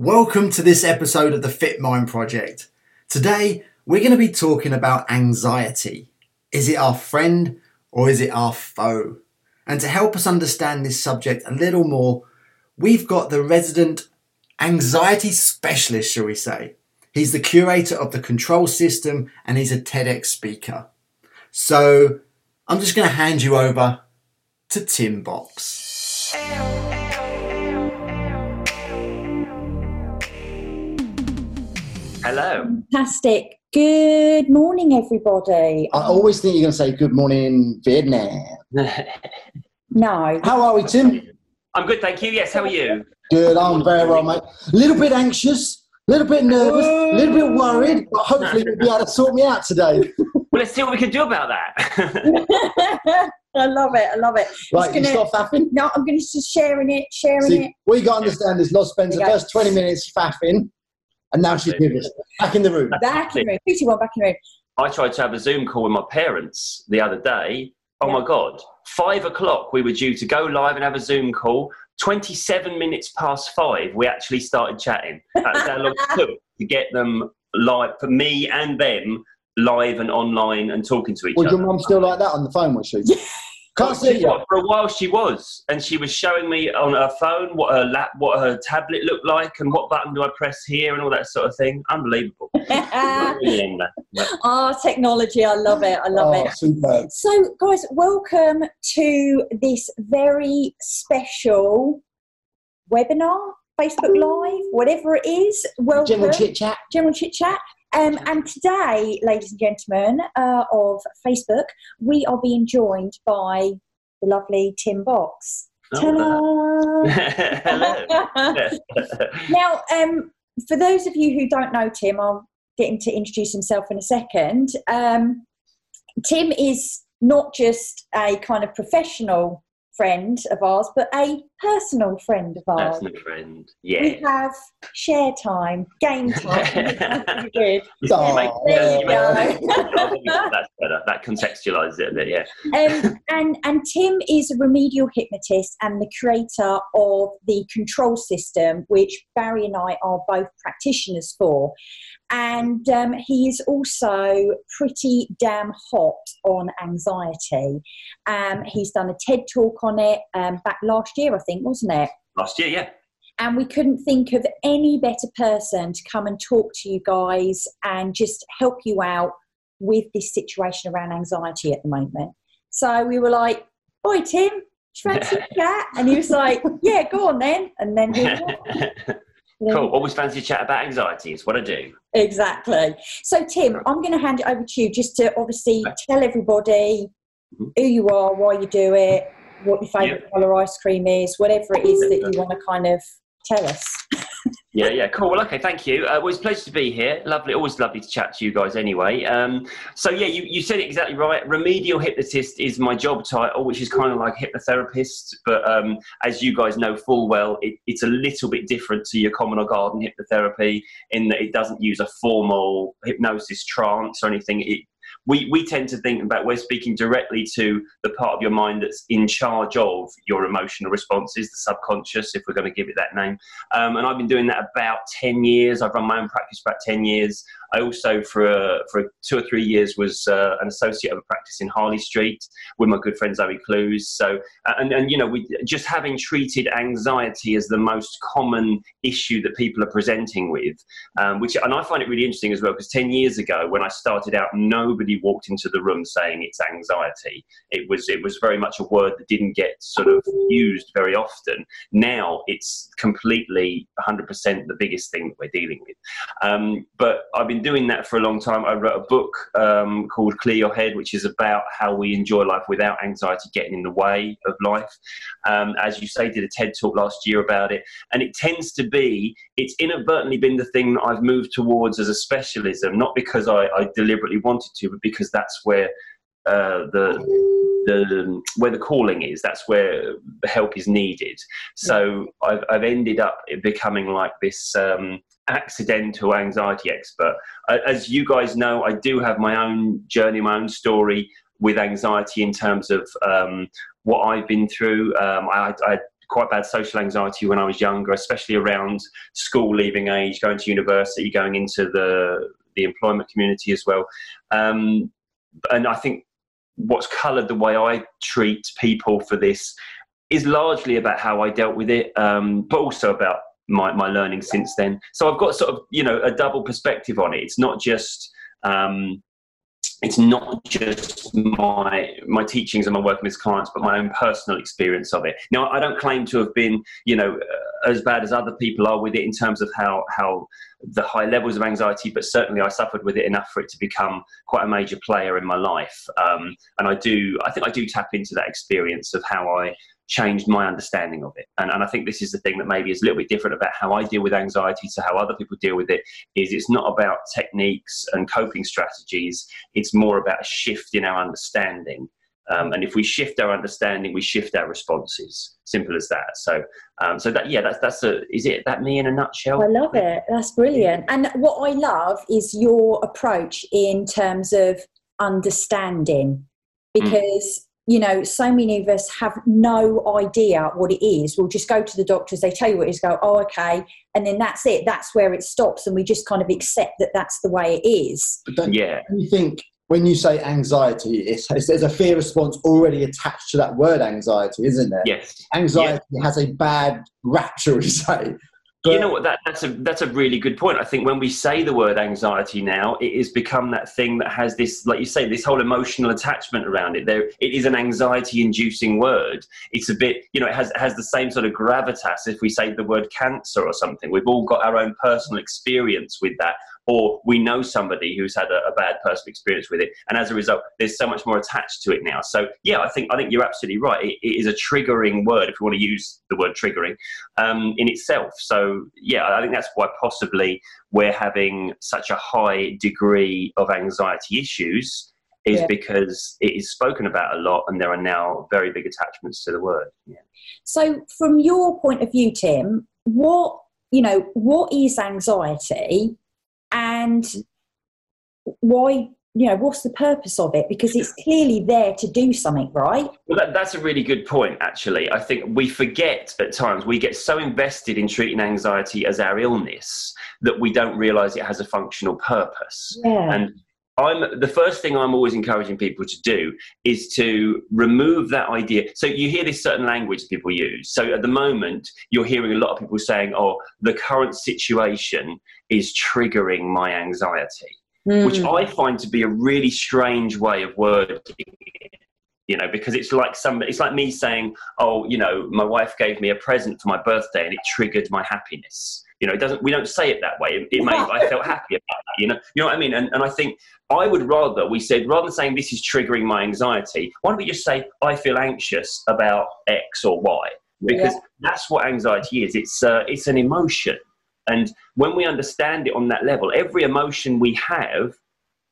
Welcome to this episode of the Fit Mind Project. Today, we're going to be talking about anxiety. Is it our friend or is it our foe? And to help us understand this subject a little more, we've got the resident anxiety specialist, shall we say. He's the curator of the control system and he's a TEDx speaker. So I'm just going to hand you over to Tim Box. Hello. Fantastic. Good morning, everybody. I always think you're going to say good morning, Vietnam. No. How are we, Tim? I'm good, thank you. Yes, how are you? Good, I'm very well, mate. A little bit anxious, a little bit nervous, a little bit worried, but hopefully you'll be able to sort me out today. Well, let's see what we can do about that. I love it. I love it. Right, gonna- stop faffing. No, I'm going to just sharing it, sharing See, it. what you got to understand is Loz spends the There you go. first 20 minutes faffing, and now she's with us. Back in the room. Back in the room. 51 back in the room. I tried to have a Zoom call with my parents the other day. Oh my God. Five o'clock, we were due to go live and have a Zoom call. 27 minutes past five, we actually started chatting. That's how long it took to get them live, for me and them, live and online and talking to each Was other. Was your mum still like that on the phone, was she? Can't see you. For a while, she was, and she was showing me on her phone what her lap, what her tablet looked like, and what button do I press here, and all that sort of thing. Unbelievable. Really in there. But oh, technology. I love it. I love Oh, it. Ah, superb. So, guys, welcome to this very special webinar, Facebook Live, whatever it is. Welcome. General chit chat. general chit chat. Um, and today, ladies and gentlemen uh, of Facebook, we are being joined by the lovely Tim Box. Oh! Hello. now, um, for those of you who don't know Tim, I'll get him to introduce himself in a second. Um, Tim is not just a kind of professional friend of ours, but a personal friend of ours. My friend. We Yeah. have share time, game time. Good. Oh, make- There you go. That's better. That contextualizes it a bit, yeah. um, and and Tim is a remedial hypnotist and the creator of the control system, which Barry and I are both practitioners for. And um, he is also pretty damn hot on anxiety. Um, he's done a TED talk on it um, back last year, I think, wasn't it? Last year, yeah. and we couldn't think of any better person to come and talk to you guys and just help you out with this situation around anxiety at the moment. So we were like, "Boy, Tim, fancy chat?" And he was like, "Yeah, go on then." And then he cool. Always fancy chat about anxiety. It's what I do. exactly. So Tim, I'm going to hand it over to you just to obviously tell everybody Mhm. who you are, why you do it, what your favourite colour ice cream is, whatever it is that you want to kind of tell us. Yeah, yeah, cool. Well, okay, thank you. Uh, well, it's a pleasure to be here. Lovely, always lovely to chat to you guys anyway. Um, so, yeah, you, you said it exactly right. Remedial hypnotist is my job title, which is kind of like hypnotherapist. But um, as you guys know full well, it, it's a little bit different to your common or garden hypnotherapy in that it doesn't use a formal hypnosis trance or anything. It, we, we tend to think about we're speaking directly to the part of your mind that's in charge of your emotional responses, the subconscious, if we're going to give it that name. Um, and I've been doing that about 10 years. I've run my own practice for about 10 years. I also, for, uh, for two or three years, was uh, an associate of a practice in Harley Street with my good friend Zoe Clews. So, uh, and, and you know, we just having treated anxiety as the most common issue that people are presenting with, um, which, and I find it really interesting as well, because 10 years ago, when I started out, nobody walked into the room saying it's anxiety. It was, it was very much a word that didn't get sort of used very often. Now it's completely 100% the biggest thing that we're dealing with. Um, but I've been doing that for a long time. I wrote a book um, called Clear Your Head, which is about how we enjoy life without anxiety getting in the way of life. Um, as you say, did a TED talk last year about it, and it tends to be it's inadvertently been the thing that I've moved towards as a specialism, not because I, I deliberately wanted to, but because that's where uh, the the where the calling is. That's where the help is needed. So I've, I've ended up becoming like this um, accidental anxiety expert. As you guys know, I do have my own journey, my own story with anxiety in terms of um, what I've been through. Um, I, I had quite bad social anxiety when I was younger, especially around school leaving age, going to university, going into the the employment community as well. Um, and I think what's coloured the way I treat people for this is largely about how I dealt with it, um, but also about my, my learning since then. So I've got sort of you know a double perspective on it. It's not just um, it's not just my my teachings and my working with clients, but my own personal experience of it. Now, I don't claim to have been, you know, as bad as other people are with it in terms of how how the high levels of anxiety, but certainly I suffered with it enough for it to become quite a major player in my life. Um, and I do, I think I do tap into that experience of how I changed my understanding of it. And, and I think this is the thing that maybe is a little bit different about how I deal with anxiety to how other people deal with it is it's not about techniques and coping strategies. It's more about a shift in our understanding. Um, and if we shift our understanding, we shift our responses. Simple as that. So, um, so that yeah, that's that's a is it that me in a nutshell? I love it. That's brilliant. And what I love is your approach in terms of understanding, mm. because you know, so many of us have no idea what it is. We'll just go to the doctors, they tell you what it is, go, oh, okay. And then that's it. That's where it stops. And we just kind of accept that that's the way it is. But don't yeah. you think when you say anxiety, there's a fear response already attached to that word anxiety, isn't there? Yes. Anxiety yeah. has a bad rap, shall we say? But, you know what? That, that's a that's a really good point. I think when we say the word anxiety now, it has become that thing that has this, like you say, this whole emotional attachment around it. There, it is an anxiety-inducing word. It's a bit, you know, it has has the same sort of gravitas. If we say the word cancer or something, we've all got our own personal experience with that or we know somebody who's had a, a, bad personal experience with it, and as a result, there's so much more attached to it now. So yeah, I think I think you're absolutely right. it, it is a triggering word, if you want to use the word triggering, um, in itself. So yeah, I think that's why possibly we're having such a high degree of anxiety issues is yeah. because it is spoken about a lot and there are now very big attachments to the word. Yeah. So from your point of view, Tim, what you know, what is anxiety and why you know what's the purpose of it? Because it's clearly there to do something right? Well that, that's a really good point actually. I think we forget at times we get so invested in treating anxiety as our illness that we don't realize it has a functional purpose. Yeah. and I'm the first thing I'm always encouraging people to do is to remove that idea. So you hear this certain language people use. So at the moment, you're hearing a lot of people saying, "Oh, the current situation is triggering my anxiety," mm. which I find to be a really strange way of wording it you know because it's like some it's like me saying oh you know my wife gave me a present for my birthday and it triggered my happiness you know it doesn't we don't say it that way. It, it may i felt happy about that you know you know what i mean? And, and i think i would rather we said rather than saying this is triggering my anxiety why don't we just say i feel anxious about x or y because yeah. that's what anxiety is. It's uh, it's an emotion. And when we understand it on that level every emotion we have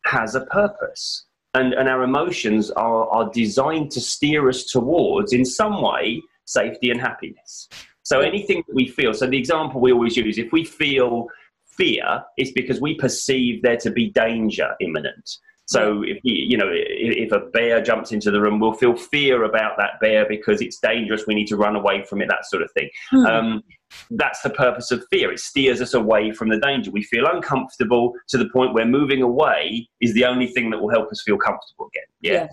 has a purpose. And, and our emotions are, are designed to steer us towards, in some way, safety and happiness. So anything that we feel, so the example we always use, if we feel fear, it's because we perceive there to be danger imminent. So if you know if a bear jumps into the room, we'll feel fear about that bear because it's dangerous. We need to run away from it. That sort of thing. Hmm. Um, that's the purpose of fear. It steers us away from the danger. We feel uncomfortable to the point where moving away is the only thing that will help us feel comfortable again. Yeah. yeah.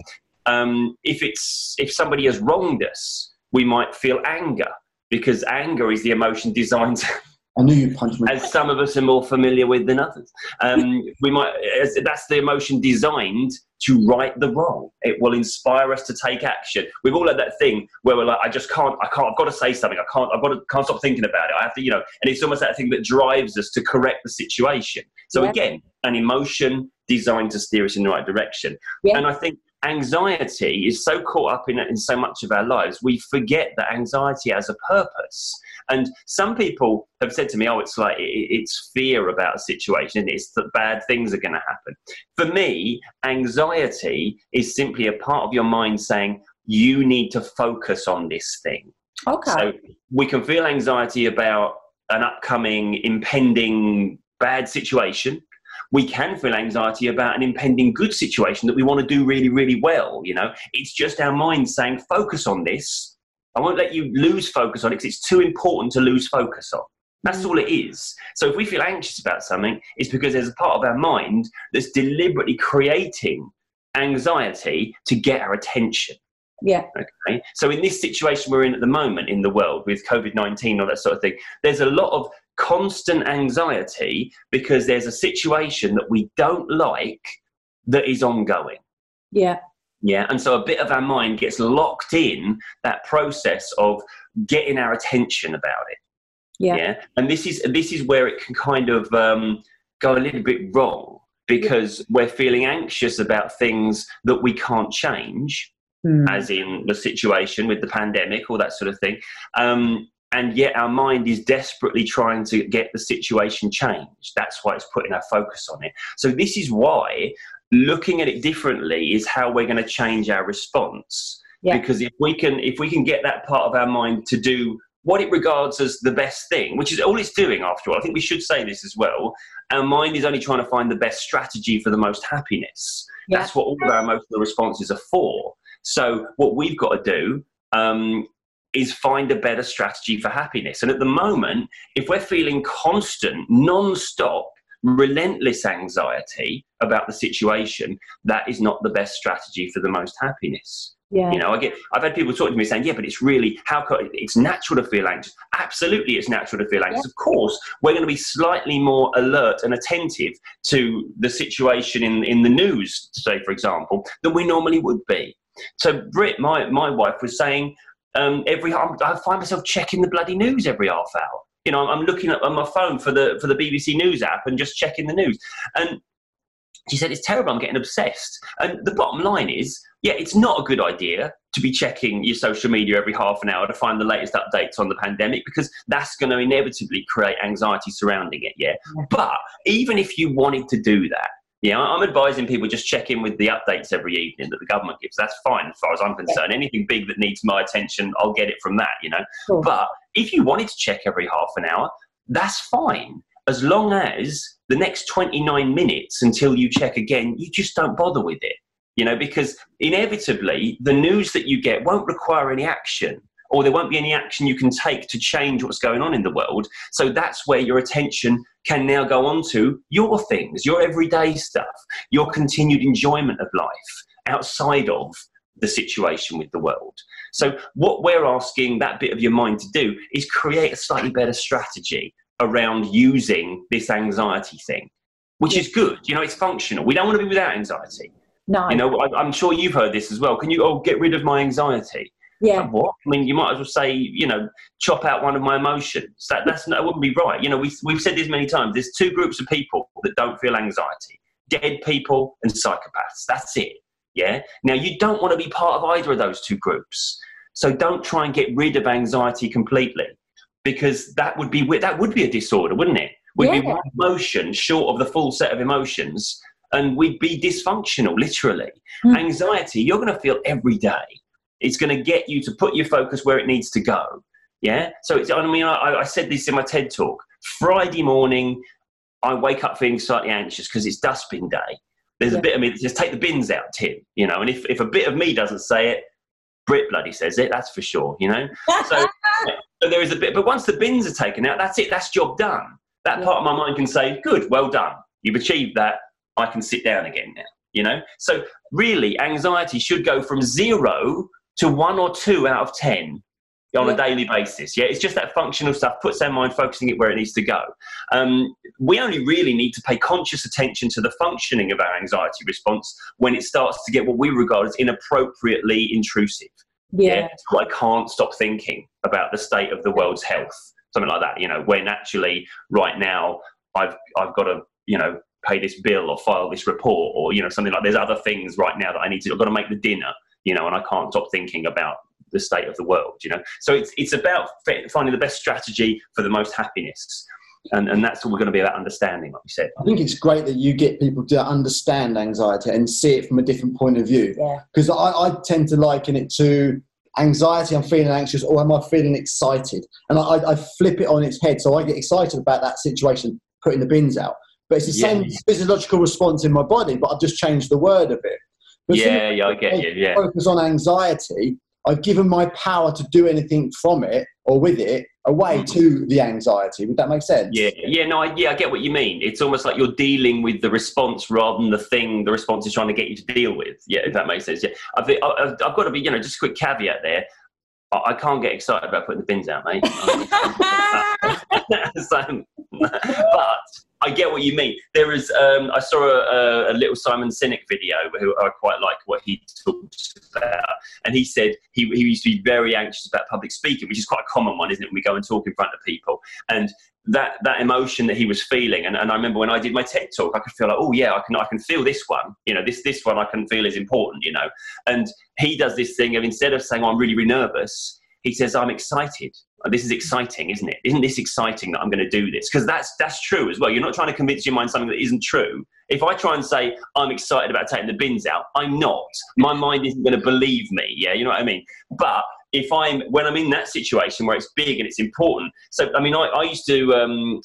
Um, if it's if somebody has wronged us, we might feel anger because anger is the emotion designed I knew you punched me. As some of us are more familiar with than others. Um, we might, that's the emotion designed to right the wrong. It will inspire us to take action. We've all had that thing where we're like, I just can't, I can't, I've got to say something. I can't, I've got to, can't stop thinking about it. I have to, you know, and it's almost that thing that drives us to correct the situation. So yeah. again, an emotion designed to steer us in the right direction. Yeah. And I think anxiety is so caught up in, in so much of our lives, we forget that anxiety has a purpose. And some people have said to me, oh, it's like it's fear about a situation, it's that bad things are going to happen. For me, anxiety is simply a part of your mind saying, you need to focus on this thing. Okay. So we can feel anxiety about an upcoming impending bad situation we can feel anxiety about an impending good situation that we want to do really, really well. You know, it's just our mind saying, focus on this I won't let you lose focus on it because it's too important to lose focus on. That's mm. all it is. So if we feel anxious about something, it's because there's a part of our mind that's deliberately creating anxiety to get our attention. Yeah. Okay. So in this situation we're in at the moment in the world with COVID 19 or that sort of thing, there's a lot of constant anxiety because there's a situation that we don't like that is ongoing. Yeah. Yeah. And so a bit of our mind gets locked in that process of getting our attention about it. Yeah. Yeah. And this is this is where it can kind of um, go a little bit wrong because we're feeling anxious about things that we can't change Hmm. as in the situation with the pandemic, all that sort of thing. Um, and yet our mind is desperately trying to get the situation changed. That's why it's putting our focus on it. So this is why looking at it differently is how we're going to change our response. Yeah. Because if we can if we can get that part of our mind to do what it regards as the best thing, which is all it's doing after all. I think we should say this as well. Our mind is only trying to find the best strategy for the most happiness. Yeah. That's what all of our emotional responses are for. So what we've got to do um, is find a better strategy for happiness. And at the moment, if we're feeling constant, non-stop, relentless anxiety about the situation, that is not the best strategy for the most happiness. Yeah. You know, I get I've had people talk to me saying, "Yeah, but it's really how it's natural to feel anxious." Absolutely, it's natural to feel anxious. Of course, we're going to be slightly more alert and attentive to the situation in in the news, say for example, than we normally would be. So, Britt, my my wife was saying, um, every I'm- find myself checking the bloody news every half hour. You know, I'm looking at on my phone for the for the BBC News app and just checking the news. And she said it's terrible. I'm getting obsessed. And the bottom line is, yeah, it's not a good idea to be checking your social media every half an hour to find the latest updates on the pandemic because that's going to inevitably create anxiety surrounding it. Yeah, but even if you wanted to do that. Yeah, I'm advising people just check in with the updates every evening that the government gives. That's fine as far as I'm concerned. Anything big that needs my attention, I'll get it from that, you know. Cool. But if you wanted to check every half an hour, that's fine. As long as the next 29 minutes until you check again, you just don't bother with it. You know, because inevitably the news that you get won't require any action or there won't be any action you can take to change what's going on in the world. So that's where your attention can now go on to your things, your everyday stuff, your continued enjoyment of life outside of the situation with the world. So, what we're asking that bit of your mind to do is create a slightly better strategy around using this anxiety thing, which is good. You know, it's functional. We don't want to be without anxiety. no. You know, I, I'm sure you've heard this as well. Can you, oh, get rid of my anxiety? Yeah. What? I mean, you might as well say, you know, chop out one of my emotions. That that's that wouldn't be right. You know, we we've said this many times. There's two groups of people that don't feel anxiety: dead people and psychopaths. That's it. Yeah. Now you don't want to be part of either of those two groups. So don't try and get rid of anxiety completely, because that would be that would be a disorder, wouldn't it? We'd be one emotion short of the full set of emotions, and we'd be dysfunctional, literally. Hmm. Anxiety, you're going to feel every day it's going to get you to put your focus where it needs to go. Yeah. So it's, I mean, I, I said this in my TED talk. Friday morning, I wake up feeling slightly anxious because it's dustbin day. There's Yeah. a bit of me that says, take the bins out, Tim. You know, and if, if a bit of me doesn't say it, Britt bloody says it, that's for sure, you know? So, so there is a bit, but once the bins are taken out, that's it, that's job done. That Yeah. part of my mind can say, good, well done. You've achieved that. I can sit down again now, you know? So really, anxiety should go from zero to one or two out of 10 on Yeah. a daily basis. Yeah, it's just that functional stuff puts our mind focusing it where it needs to go. Um, we only really need to pay conscious attention to the functioning of our anxiety response when it starts to get what we regard as inappropriately intrusive. yeah. So I can't stop thinking about the state of the world's health, something like that. You know, when actually right now I've I've got to you know pay this bill or file this report or you know something like there's other things right now that I need to I've got to make the dinner. You know, and I can't stop thinking about the state of the world. You know, so it's it's about finding the best strategy for the most happiness. And, and that's all we're going to be about understanding, like you said. I think it's great that you get people to understand anxiety and see it from a different point of view. Yeah. Because I, I tend to liken it to anxiety, I'm feeling anxious, or am I feeling excited? And I, I flip it on its head. So I get excited about that situation, putting the bins out. But it's the Yeah. same physiological response in my body, but I've just changed the word of it. But Yeah, yeah, I get you. Yeah, focus on anxiety, I've given my power to do anything from it or with it away Mm. to the anxiety. Would that make sense? Yeah, yeah, no, I, yeah, I get what you mean. It's almost like you're dealing with the response rather than the thing the response is trying to get you to deal with. Yeah, if that makes sense. Yeah, I've, I've, I've got to be, you know, just a quick caveat there. I, I can't get excited about putting the bins out, mate. so, but I get what you mean. There is, um, I saw a, a, little Simon Sinek video who I quite like what he talks about, and he said he, he used to be very anxious about public speaking, which is quite a common one, isn't it? When we go and talk in front of people, and that that emotion that he was feeling, and, and I remember when I did my TED talk, I could feel like, oh yeah, I can I can feel this one, you know, this this one I can feel is important, you know, and he does this thing of instead of saying oh, I'm really really nervous, he says I'm excited. This is exciting, isn't it? Isn't this exciting that I'm going to do this? Because that's that's true as well. You're not trying to convince your mind something that isn't true. If I try and say I'm excited about taking the bins out, I'm not. My mind isn't going to believe me. Yeah, you know what I mean. But if I'm when I'm in that situation where it's big and it's important. So I mean, I, I used to um,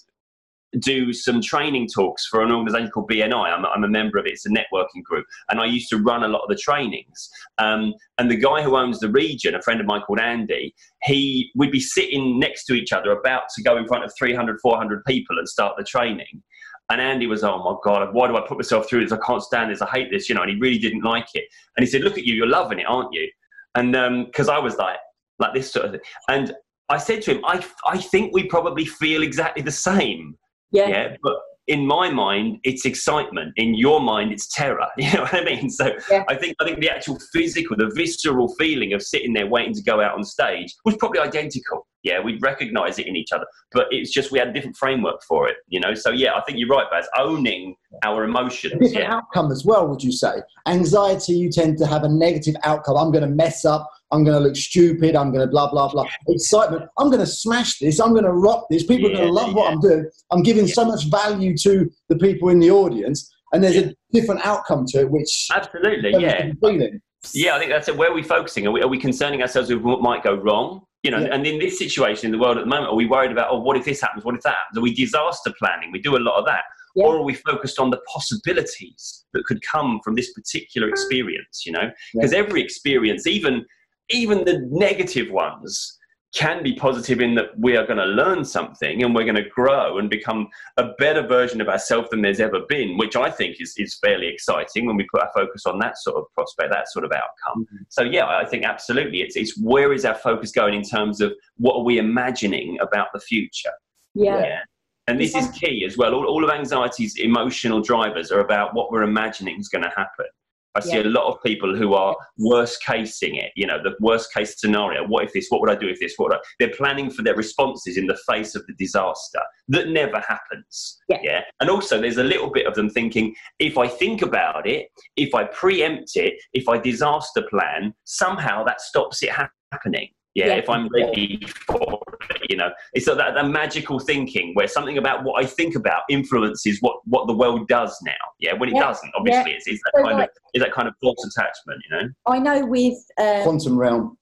do some training talks for an organisation called BNI. I'm, I'm, a member of it. It's a networking group, and I used to run a lot of the trainings. Um, and the guy who owns the region, a friend of mine called Andy, he would be sitting next to each other, about to go in front of 300, 400 people and start the training. And Andy was, oh my God, why do I put myself through this? I can't stand this. I hate this, you know. And he really didn't like it. And he said, look at you, you're loving it, aren't you? And because um, I was like, like this sort of thing. And I said to him, I, I think we probably feel exactly the same. Yeah. yeah. But in my mind, it's excitement. In your mind, it's terror. You know what I mean? So Yeah. I think I think the actual physical, the visceral feeling of sitting there waiting to go out on stage was probably identical. Yeah, we'd recognise it in each other, but it's just we had a different framework for it. You know. So yeah, I think you're right, Baz. Owning our emotions. different Yeah. outcome as well, would you say? Anxiety, you tend to have a negative outcome. I'm going to mess up. I'm going to look stupid. I'm going to blah, blah, blah. Excitement. I'm going to smash this. I'm going to rock this. People are going to love what. I'm doing. I'm giving so much value to the people in the audience. And there's a different outcome to it, which Absolutely. Yeah. feeling. Yeah, I think that's it. Where are we focusing? Are we, are we concerning ourselves with what might go wrong? You know, Yeah. and in this situation in the world at the moment, are we worried about, oh, what if this happens? What if that happens? Are we disaster planning? We do a lot of that. Yeah. Or are we focused on the possibilities that could come from this particular experience, you know? Because every experience, even even the negative ones, can be positive in that we are going to learn something and we're going to grow and become a better version of ourselves than there's ever been, which I think is, is fairly exciting when we put our focus on that sort of prospect, that sort of outcome. Mm-hmm. So yeah, I think absolutely, it's it's where is our focus going in terms of what are we imagining about the future? Yeah. And this is key as well. All, all of anxiety's emotional drivers are about what we're imagining is going to happen. I see Yeah. a lot of people who are worst casing it, you know, the worst case scenario. What if this? What would I do if this? What would I? They're planning for their responses in the face of the disaster that never happens. Yeah. And also, there's a little bit of them thinking if I think about it, if I preempt it, if I disaster plan, somehow that stops it happening. Yeah, Yeah. if I'm ready for it, you know, it's that, that magical thinking where something about what I think about influences what, what the world does now. Yeah, when it Yeah. doesn't, obviously, it's, it's that So, kind like- of it's that kind of false attachment, you know. I know with um, Quantum realm.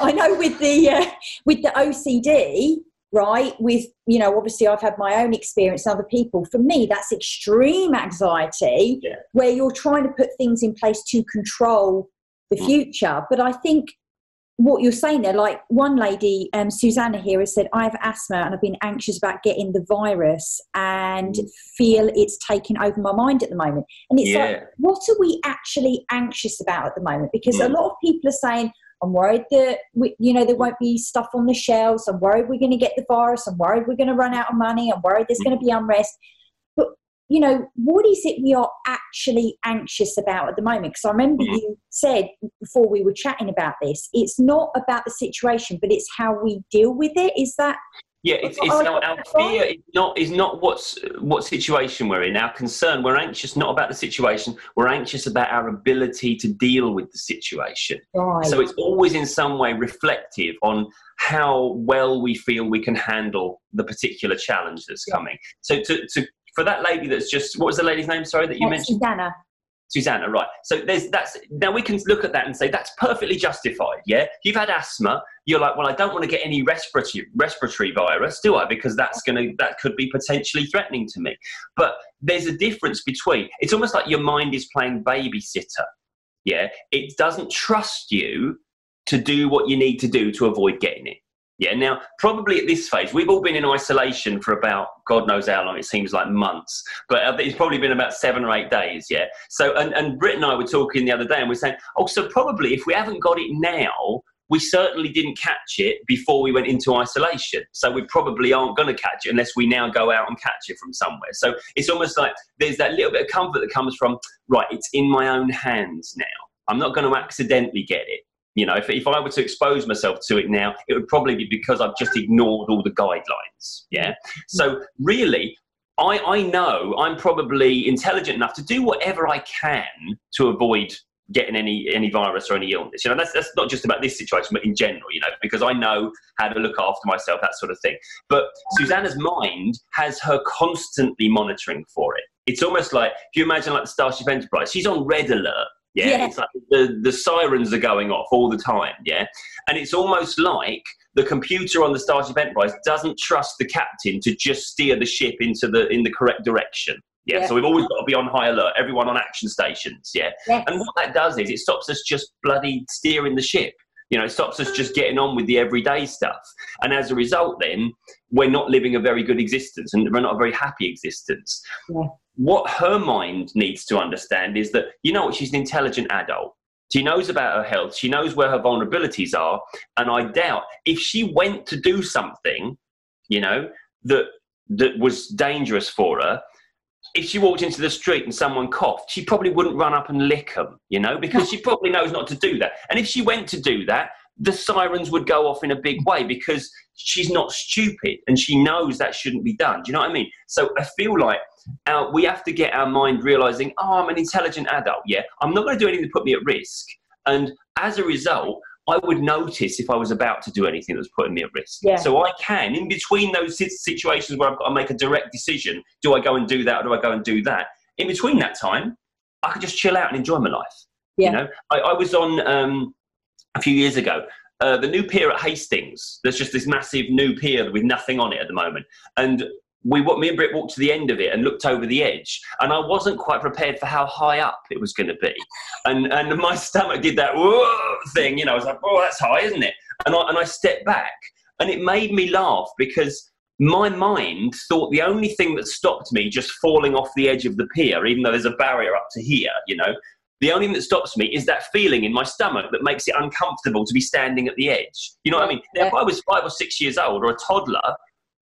I know with the uh, with the OCD, right? With you know, obviously, I've had my own experience. and Other people, for me, that's extreme anxiety, Yeah. where you're trying to put things in place to control the Mm. future. But I think what you're saying there, like one lady, um, Susanna here, has said, "I have asthma and I've been anxious about getting the virus and Mm. feel it's taking over my mind at the moment." And it's like what are we actually anxious about at the moment? Because a Mm. lot of people are saying, I'm worried that we, you know there won't be stuff on the shelves. I'm worried we're going to get the virus. I'm worried we're going to run out of money. I'm worried there's going to be unrest. You know, what is it we are actually anxious about at the moment? Because I remember Mm. you said before we were chatting about this, it's not about the situation, but it's how we deal with it. Is that Yeah, it's, it's I our, fear is not is not what's what situation we're in. Our concern, we're anxious not about the situation. We're anxious about our ability to deal with the situation. right? So it's always in some way reflective on how well we feel we can handle the particular challenge that's coming. So to, to for that lady that's just what was the lady's name? Sorry, that you Uh, mentioned. Susanna. Susanna, right. So there's that's now we can look at that and say that's perfectly justified. Yeah, you've had asthma. You're like, well, I don't want to get any respiratory respiratory virus, do I? Because that's gonna that could be potentially threatening to me. But there's a difference between. It's almost like your mind is playing babysitter. Yeah, it doesn't trust you to do what you need to do to avoid getting it. Yeah, now probably at this phase, we've all been in isolation for about God knows how long. It seems like months, but uh, it's probably been about seven or eight days. Yeah. So, and, and Britt and I were talking the other day, and we're saying, oh, so probably if we haven't got it now, we certainly didn't catch it before we went into isolation. So we probably aren't going to catch it unless we now go out and catch it from somewhere. So it's almost like there's that little bit of comfort that comes from, right, it's in my own hands now. I'm not going to accidentally get it. You know, if, if I were to expose myself to it now, it would probably be because I've just ignored all the guidelines. Yeah. So really, I, I know I'm probably intelligent enough to do whatever I can to avoid getting any any virus or any illness. You know, that's that's not just about this situation, but in general. You know, because I know how to look after myself, that sort of thing. But Susanna's mind has her constantly monitoring for it. It's almost like if you imagine like the Starship Enterprise, she's on red alert yeah? yeah, it's like the, the sirens are going off all the time. Yeah, and it's almost like the computer on the Starship Enterprise doesn't trust the captain to just steer the ship into the in the correct direction. Yeah, yeah. so we've always got to be on high alert. Everyone on action stations. Yeah, yes. and what that does is it stops us just bloody steering the ship. You know, it stops us just getting on with the everyday stuff. And as a result, then we're not living a very good existence and we're not a very happy existence. Yeah what her mind needs to understand is that, you know what, she's an intelligent adult. She knows about her health. She knows where her vulnerabilities are. And I doubt if she went to do something, you know, that that was dangerous for her, if she walked into the street and someone coughed, she probably wouldn't run up and lick them, you know, because she probably knows not to do that. And if she went to do that, the sirens would go off in a big way because she's not stupid and she knows that shouldn't be done. Do you know what I mean? So I feel like our, we have to get our mind realizing, oh, I'm an intelligent adult. Yeah, I'm not going to do anything to put me at risk. And as a result, I would notice if I was about to do anything that was putting me at risk. Yeah. So I can, in between those situations where I've got to make a direct decision, do I go and do that or do I go and do that? In between that time, I could just chill out and enjoy my life. Yeah. You know, I, I was on um, a few years ago. Uh, the new pier at Hastings. There's just this massive new pier with nothing on it at the moment, and we me and Britt walked to the end of it and looked over the edge, and I wasn't quite prepared for how high up it was going to be, and and my stomach did that thing, you know. I was like, oh, that's high, isn't it? And I and I stepped back, and it made me laugh because my mind thought the only thing that stopped me just falling off the edge of the pier, even though there's a barrier up to here, you know, the only thing that stops me is that feeling in my stomach that makes it uncomfortable to be standing at the edge. You know what I mean? Now, if I was five or six years old or a toddler,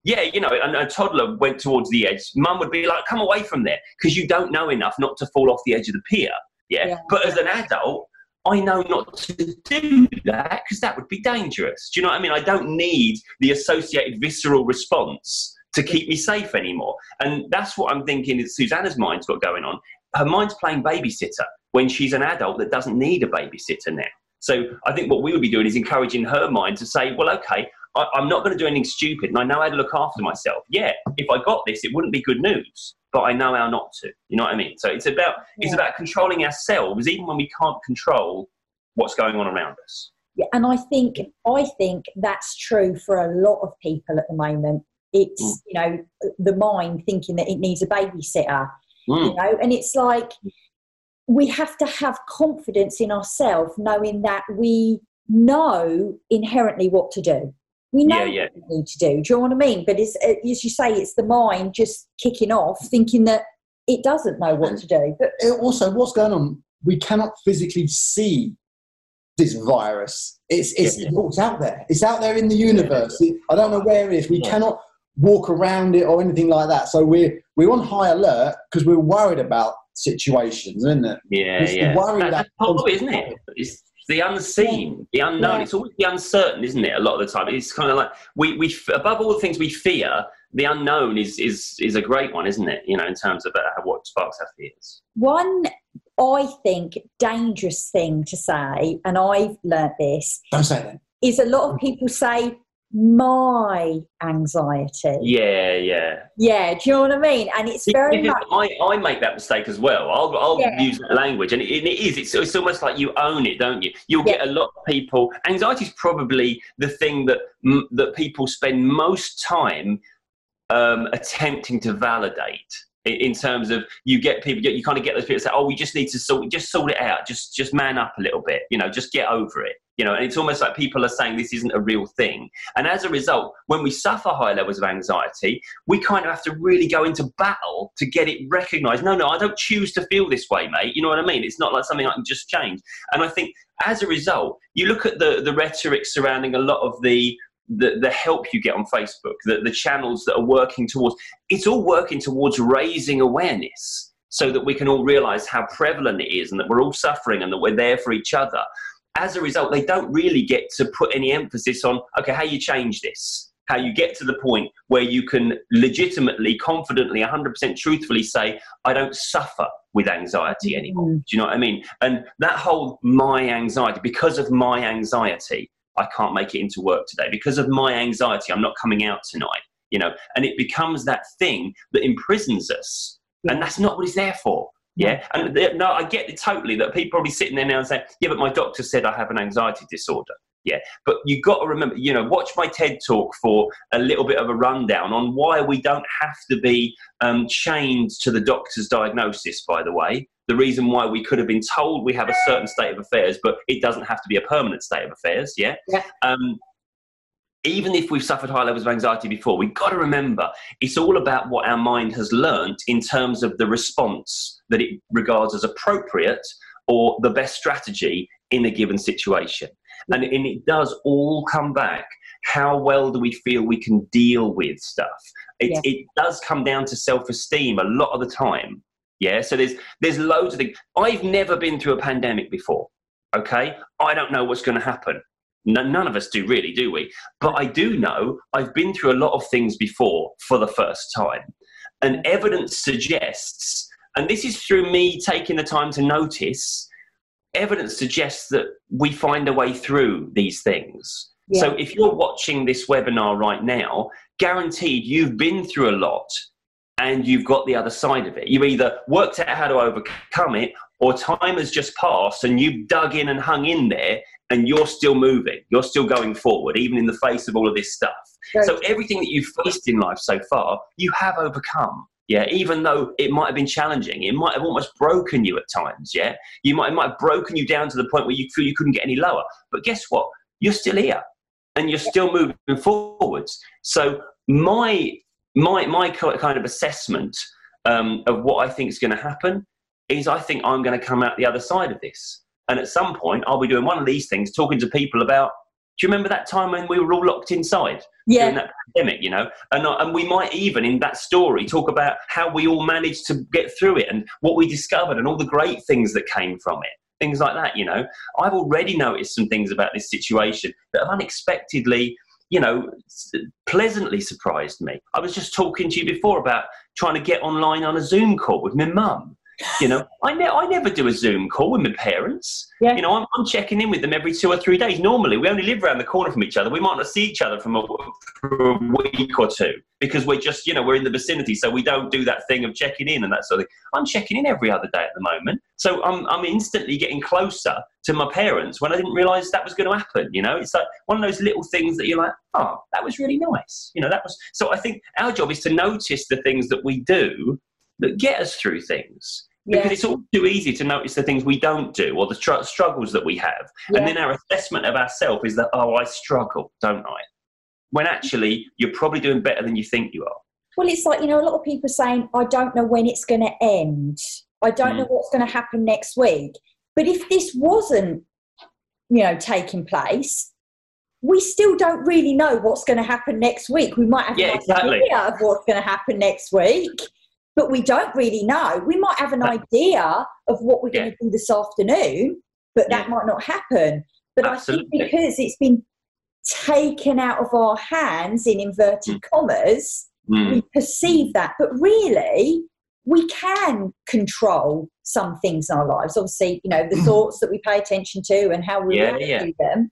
yeah, you know, and a toddler went towards the edge, mum would be like, come away from there because you don't know enough not to fall off the edge of the pier. Yeah. yeah. But as an adult, I know not to do that because that would be dangerous. Do you know what I mean? I don't need the associated visceral response to keep me safe anymore. And that's what I'm thinking is Susanna's mind's got going on. Her mind's playing babysitter when she's an adult that doesn't need a babysitter now. So I think what we would be doing is encouraging her mind to say, well, okay, I, am not going to do anything stupid, and I know how to look after myself. Yeah, if I got this, it wouldn't be good news, but I know how not to. You know what I mean? So it's about yeah. it's about controlling ourselves, even when we can't control what's going on around us. Yeah, and I think I think that's true for a lot of people at the moment. It's mm. you know the mind thinking that it needs a babysitter, mm. you know, and it's like we have to have confidence in ourselves, knowing that we know inherently what to do. We know yeah, yeah. what we need to do. Do you know what I mean? But it's uh, as you say, it's the mind just kicking off, thinking that it doesn't know what to do. But also, what's going on? We cannot physically see this virus. It's it's, yeah, it's out there. It's out there in the universe. I don't know where it is. We cannot walk around it or anything like that. So we're we're on high alert because we're worried about situations, isn't it? Yeah, yeah. Worried that, about that's isn't it? It's, the unseen, the unknown. Yeah. It's always the uncertain, isn't it? A lot of the time, it's kind of like we, we above all the things we fear, the unknown is is is a great one, isn't it? You know, in terms of uh, what sparks our fears. One, I think, dangerous thing to say, and I've learnt this. Don't say that. Is a lot of people say my anxiety. Yeah, yeah. Yeah, do you know what I mean? And it's very much. I, I make that mistake as well. I'll, I'll yeah. use that language, and it, it is. It's, it's almost like you own it, don't you? You'll yeah. get a lot of people. Anxiety is probably the thing that that people spend most time um, attempting to validate in terms of you get people you kind of get those people say oh we just need to sort just sort it out just just man up a little bit you know just get over it You know, and it's almost like people are saying this isn't a real thing. And as a result, when we suffer high levels of anxiety, we kind of have to really go into battle to get it recognized. No, no, I don't choose to feel this way, mate. You know what I mean? It's not like something I can just change. And I think as a result, you look at the, the rhetoric surrounding a lot of the the, the help you get on Facebook, the, the channels that are working towards, it's all working towards raising awareness so that we can all realize how prevalent it is and that we're all suffering and that we're there for each other. As a result, they don't really get to put any emphasis on, okay, how you change this, how you get to the point where you can legitimately, confidently, 100% truthfully say, I don't suffer with anxiety anymore. Mm. Do you know what I mean? And that whole my anxiety, because of my anxiety, I can't make it into work today because of my anxiety. I'm not coming out tonight, you know, and it becomes that thing that imprisons us. Yeah. And that's not what it's there for. Yeah. And no, I get it totally that people are probably sitting there now and saying, yeah, but my doctor said I have an anxiety disorder. Yeah. But you've got to remember, you know, watch my TED talk for a little bit of a rundown on why we don't have to be um, chained to the doctor's diagnosis, by the way the reason why we could have been told we have a certain state of affairs, but it doesn't have to be a permanent state of affairs. Yeah. yeah. Um, even if we've suffered high levels of anxiety before, we've got to remember it's all about what our mind has learnt in terms of the response that it regards as appropriate or the best strategy in a given situation. And, and it does all come back. How well do we feel we can deal with stuff? It, it does come down to self esteem a lot of the time. Yeah, so there's there's loads of things. I've never been through a pandemic before. Okay, I don't know what's going to happen. None of us do really, do we? But I do know I've been through a lot of things before for the first time, and evidence suggests, and this is through me taking the time to notice. Evidence suggests that we find a way through these things. Yeah. So if you're watching this webinar right now, guaranteed you've been through a lot and you've got the other side of it. You've either worked out how to overcome it, or time has just passed and you've dug in and hung in there and you're still moving. You're still going forward, even in the face of all of this stuff. Right. So, everything that you've faced in life so far, you have overcome. Yeah, even though it might have been challenging, it might have almost broken you at times. Yeah, you might, it might have broken you down to the point where you feel you couldn't get any lower. But guess what? You're still here and you're still moving forwards. So, my my my kind of assessment um, of what I think is going to happen is I think I'm going to come out the other side of this. And at some point, I'll be doing one of these things, talking to people about. Do you remember that time when we were all locked inside yeah. during that pandemic? You know, and uh, and we might even in that story talk about how we all managed to get through it and what we discovered and all the great things that came from it things like that. You know, I've already noticed some things about this situation that have unexpectedly you know, pleasantly surprised me. I was just talking to you before about trying to get online on a Zoom call with my mum. You know, I, ne- I never do a Zoom call with my parents. Yeah. You know, I'm, I'm checking in with them every two or three days. Normally, we only live around the corner from each other. We might not see each other from a, for a week or two because we're just, you know, we're in the vicinity. So we don't do that thing of checking in and that sort of thing. I'm checking in every other day at the moment. So I'm, I'm instantly getting closer to my parents when I didn't realize that was going to happen. You know, it's like one of those little things that you're like, oh, that was really nice. You know, that was. So I think our job is to notice the things that we do that get us through things. Because it's all too easy to notice the things we don't do or the tr- struggles that we have. Yeah. And then our assessment of ourselves is that, oh, I struggle, don't I? When actually, you're probably doing better than you think you are. Well, it's like, you know, a lot of people saying, I don't know when it's going to end. I don't mm. know what's going to happen next week. But if this wasn't, you know, taking place, we still don't really know what's going to happen next week. We might have yeah, an exactly. idea of what's going to happen next week but we don't really know. We might have an idea of what we're yeah. going to do this afternoon, but that yeah. might not happen. But Absolutely. I think because it's been taken out of our hands in inverted mm. commas, mm. we perceive that. But really, we can control some things in our lives. Obviously, you know, the thoughts that we pay attention to and how we yeah, react to them.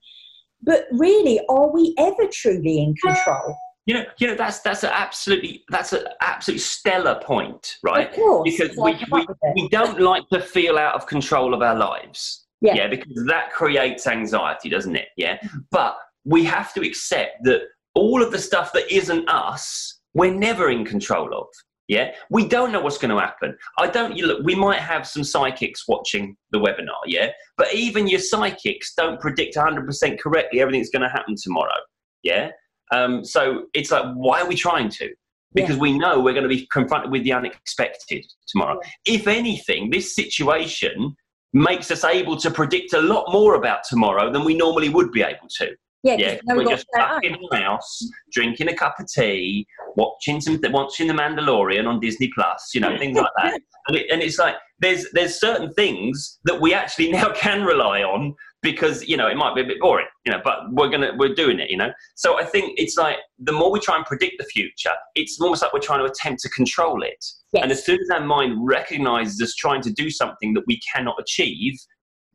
But really, are we ever truly in control? You know, you know that's that's an absolutely that's an absolute stellar point, right? Of course, because we, we, we don't like to feel out of control of our lives. Yeah. yeah, because that creates anxiety, doesn't it? Yeah, mm-hmm. but we have to accept that all of the stuff that isn't us, we're never in control of. Yeah, we don't know what's going to happen. I don't. You look, we might have some psychics watching the webinar. Yeah, but even your psychics don't predict 100% correctly everything's going to happen tomorrow. Yeah, um, so it's like, why are we trying to? Because yeah. we know we're going to be confronted with the unexpected tomorrow. Yeah. If anything, this situation makes us able to predict a lot more about tomorrow than we normally would be able to. Yeah, yeah we're just stuck in the house, drinking a cup of tea, watching some, watching The Mandalorian on Disney Plus, you know, things like that. And, it, and it's like there's there's certain things that we actually now can rely on because you know it might be a bit boring, you know, but we're gonna we're doing it, you know. So I think it's like the more we try and predict the future, it's almost like we're trying to attempt to control it. Yes. And as soon as our mind recognizes us trying to do something that we cannot achieve,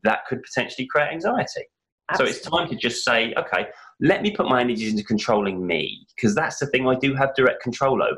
that could potentially create anxiety. Absolutely. So it's time to just say, okay, let me put my energies into controlling me because that's the thing I do have direct control over.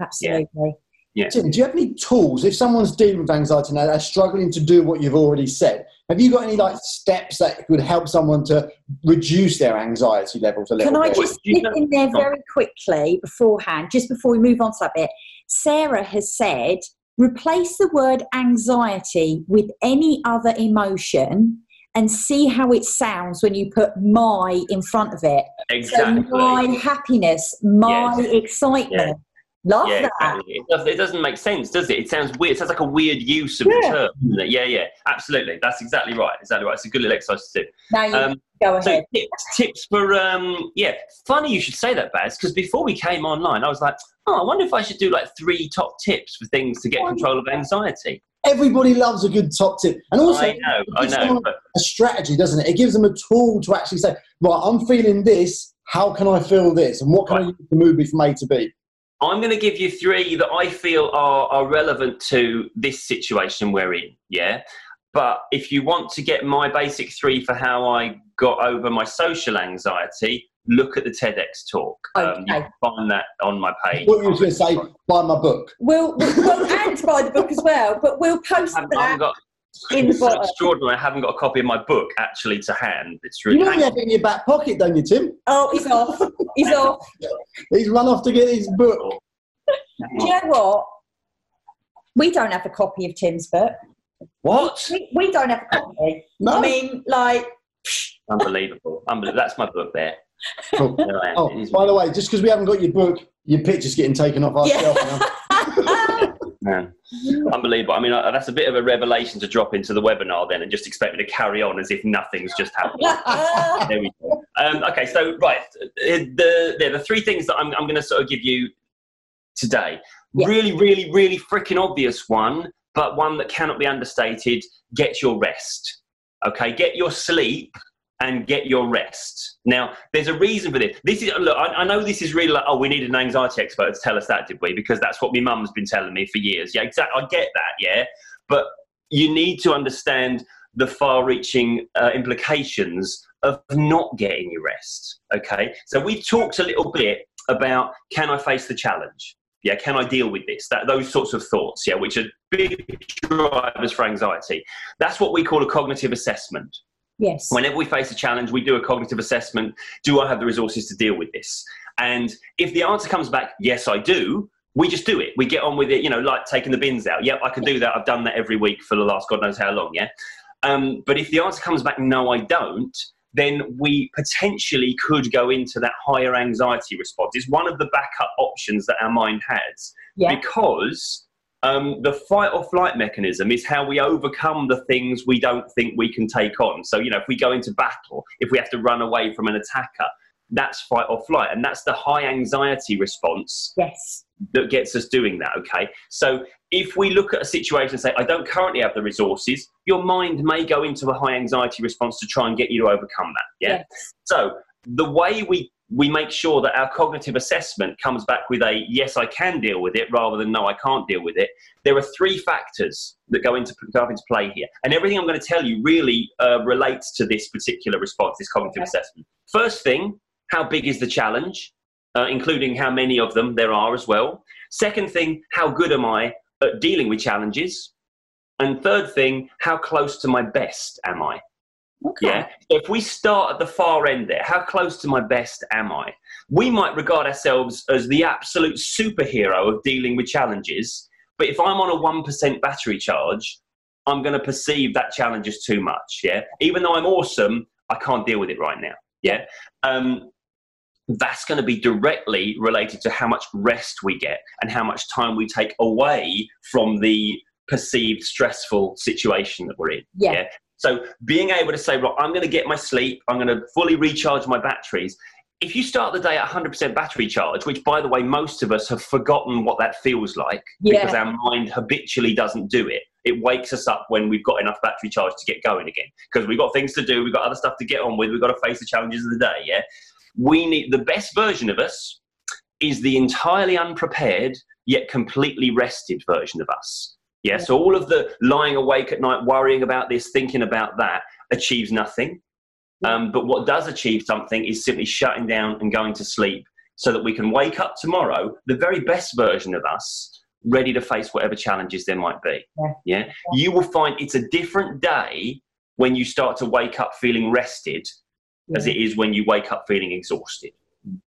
Absolutely. Yeah. Yeah. Tim, do you have any tools if someone's dealing with anxiety now, they're struggling to do what you've already said? Have you got any like steps that could help someone to reduce their anxiety levels a little bit? Can bit? I just slip in there very quickly beforehand, just before we move on to that bit? Sarah has said replace the word anxiety with any other emotion and see how it sounds when you put my in front of it. Exactly. So my happiness, my yes. excitement. Love yeah, that. Exactly. It, does, it doesn't make sense, does it? It sounds weird. It sounds like a weird use of yeah. the term. Yeah, yeah, absolutely. That's exactly right. Exactly right. It's a good little exercise to do. Now you um, go ahead. So tips, tips for um, yeah. Funny you should say that, Baz, because before we came online, I was like, oh, I wonder if I should do like three top tips for things to get control of anxiety. Everybody loves a good top tip, and also I know, I know, but... a strategy, doesn't it? It gives them a tool to actually say, right, I'm feeling this. How can I feel this, and what can right. I use to move me from A to B? I'm going to give you three that I feel are, are relevant to this situation we're in. Yeah. But if you want to get my basic three for how I got over my social anxiety, look at the TEDx talk. Okay. Um, you can find that on my page. What you were going to say, buy my book. We'll, we'll, and buy the book as well, but we'll post I that. Got, in the bottom. extraordinary. I haven't got a copy of my book actually to hand. It's really. You know you have it in your back pocket, don't you, Tim? Oh, he's off. He's off. he's run off to get his book. Do you know what? We don't have a copy of Tim's book. What? We, we don't have a copy. No. I mean, like. Unbelievable. Unbelievable. That's my book there. Oh, oh by the way, just because we haven't got your book, your picture's getting taken off our yeah. shelf Man, unbelievable. I mean, uh, that's a bit of a revelation to drop into the webinar then and just expect me to carry on as if nothing's just happened. there we go. Um, okay, so, right, uh, the, the, the three things that I'm, I'm going to sort of give you today. Yeah. Really, really, really freaking obvious one, but one that cannot be understated. Get your rest. Okay, get your sleep and get your rest. Now, there's a reason for this. This is look. I, I, know this is really like, oh, we need an anxiety expert to tell us that, did we? Because that's what my mum's been telling me for years. Yeah, exactly. I get that. Yeah, but you need to understand the far-reaching uh, implications of not getting your rest. Okay, so we talked a little bit about can I face the challenge? Yeah, can I deal with this? That those sorts of thoughts, yeah, which are big drivers for anxiety. That's what we call a cognitive assessment. Yes. Whenever we face a challenge, we do a cognitive assessment. Do I have the resources to deal with this? And if the answer comes back, yes, I do, we just do it. We get on with it, you know, like taking the bins out. Yep, I can do that. I've done that every week for the last God knows how long, yeah? Um, but if the answer comes back, no, I don't, then we potentially could go into that higher anxiety response. It's one of the backup options that our mind has yeah. because um, the fight or flight mechanism is how we overcome the things we don't think we can take on. So, you know, if we go into battle, if we have to run away from an attacker, that's fight or flight. And that's the high anxiety response yes. that gets us doing that, okay? So, if we look at a situation and say, I don't currently have the resources, your mind may go into a high anxiety response to try and get you to overcome that. Yeah. Yes. So, the way we we make sure that our cognitive assessment comes back with a yes, I can deal with it rather than no, I can't deal with it. There are three factors that go into, go into play here. And everything I'm going to tell you really uh, relates to this particular response, this cognitive okay. assessment. First thing, how big is the challenge, uh, including how many of them there are as well. Second thing, how good am I at dealing with challenges? And third thing, how close to my best am I? Okay. Yeah. So if we start at the far end there, how close to my best am I? We might regard ourselves as the absolute superhero of dealing with challenges. But if I'm on a 1% battery charge, I'm going to perceive that challenge as too much. Yeah. Even though I'm awesome, I can't deal with it right now. Yeah. Um, that's going to be directly related to how much rest we get and how much time we take away from the perceived stressful situation that we're in. Yeah. yeah? So being able to say, right, I'm going to get my sleep, I'm going to fully recharge my batteries. If you start the day at 100% battery charge, which by the way, most of us have forgotten what that feels like yeah. because our mind habitually doesn't do it. It wakes us up when we've got enough battery charge to get going again because we've got things to do, we've got other stuff to get on with, we've got to face the challenges of the day. Yeah we need the best version of us is the entirely unprepared yet completely rested version of us. Yeah, so all of the lying awake at night, worrying about this, thinking about that, achieves nothing. Um, but what does achieve something is simply shutting down and going to sleep so that we can wake up tomorrow, the very best version of us, ready to face whatever challenges there might be. Yeah. yeah? You will find it's a different day when you start to wake up feeling rested yeah. as it is when you wake up feeling exhausted.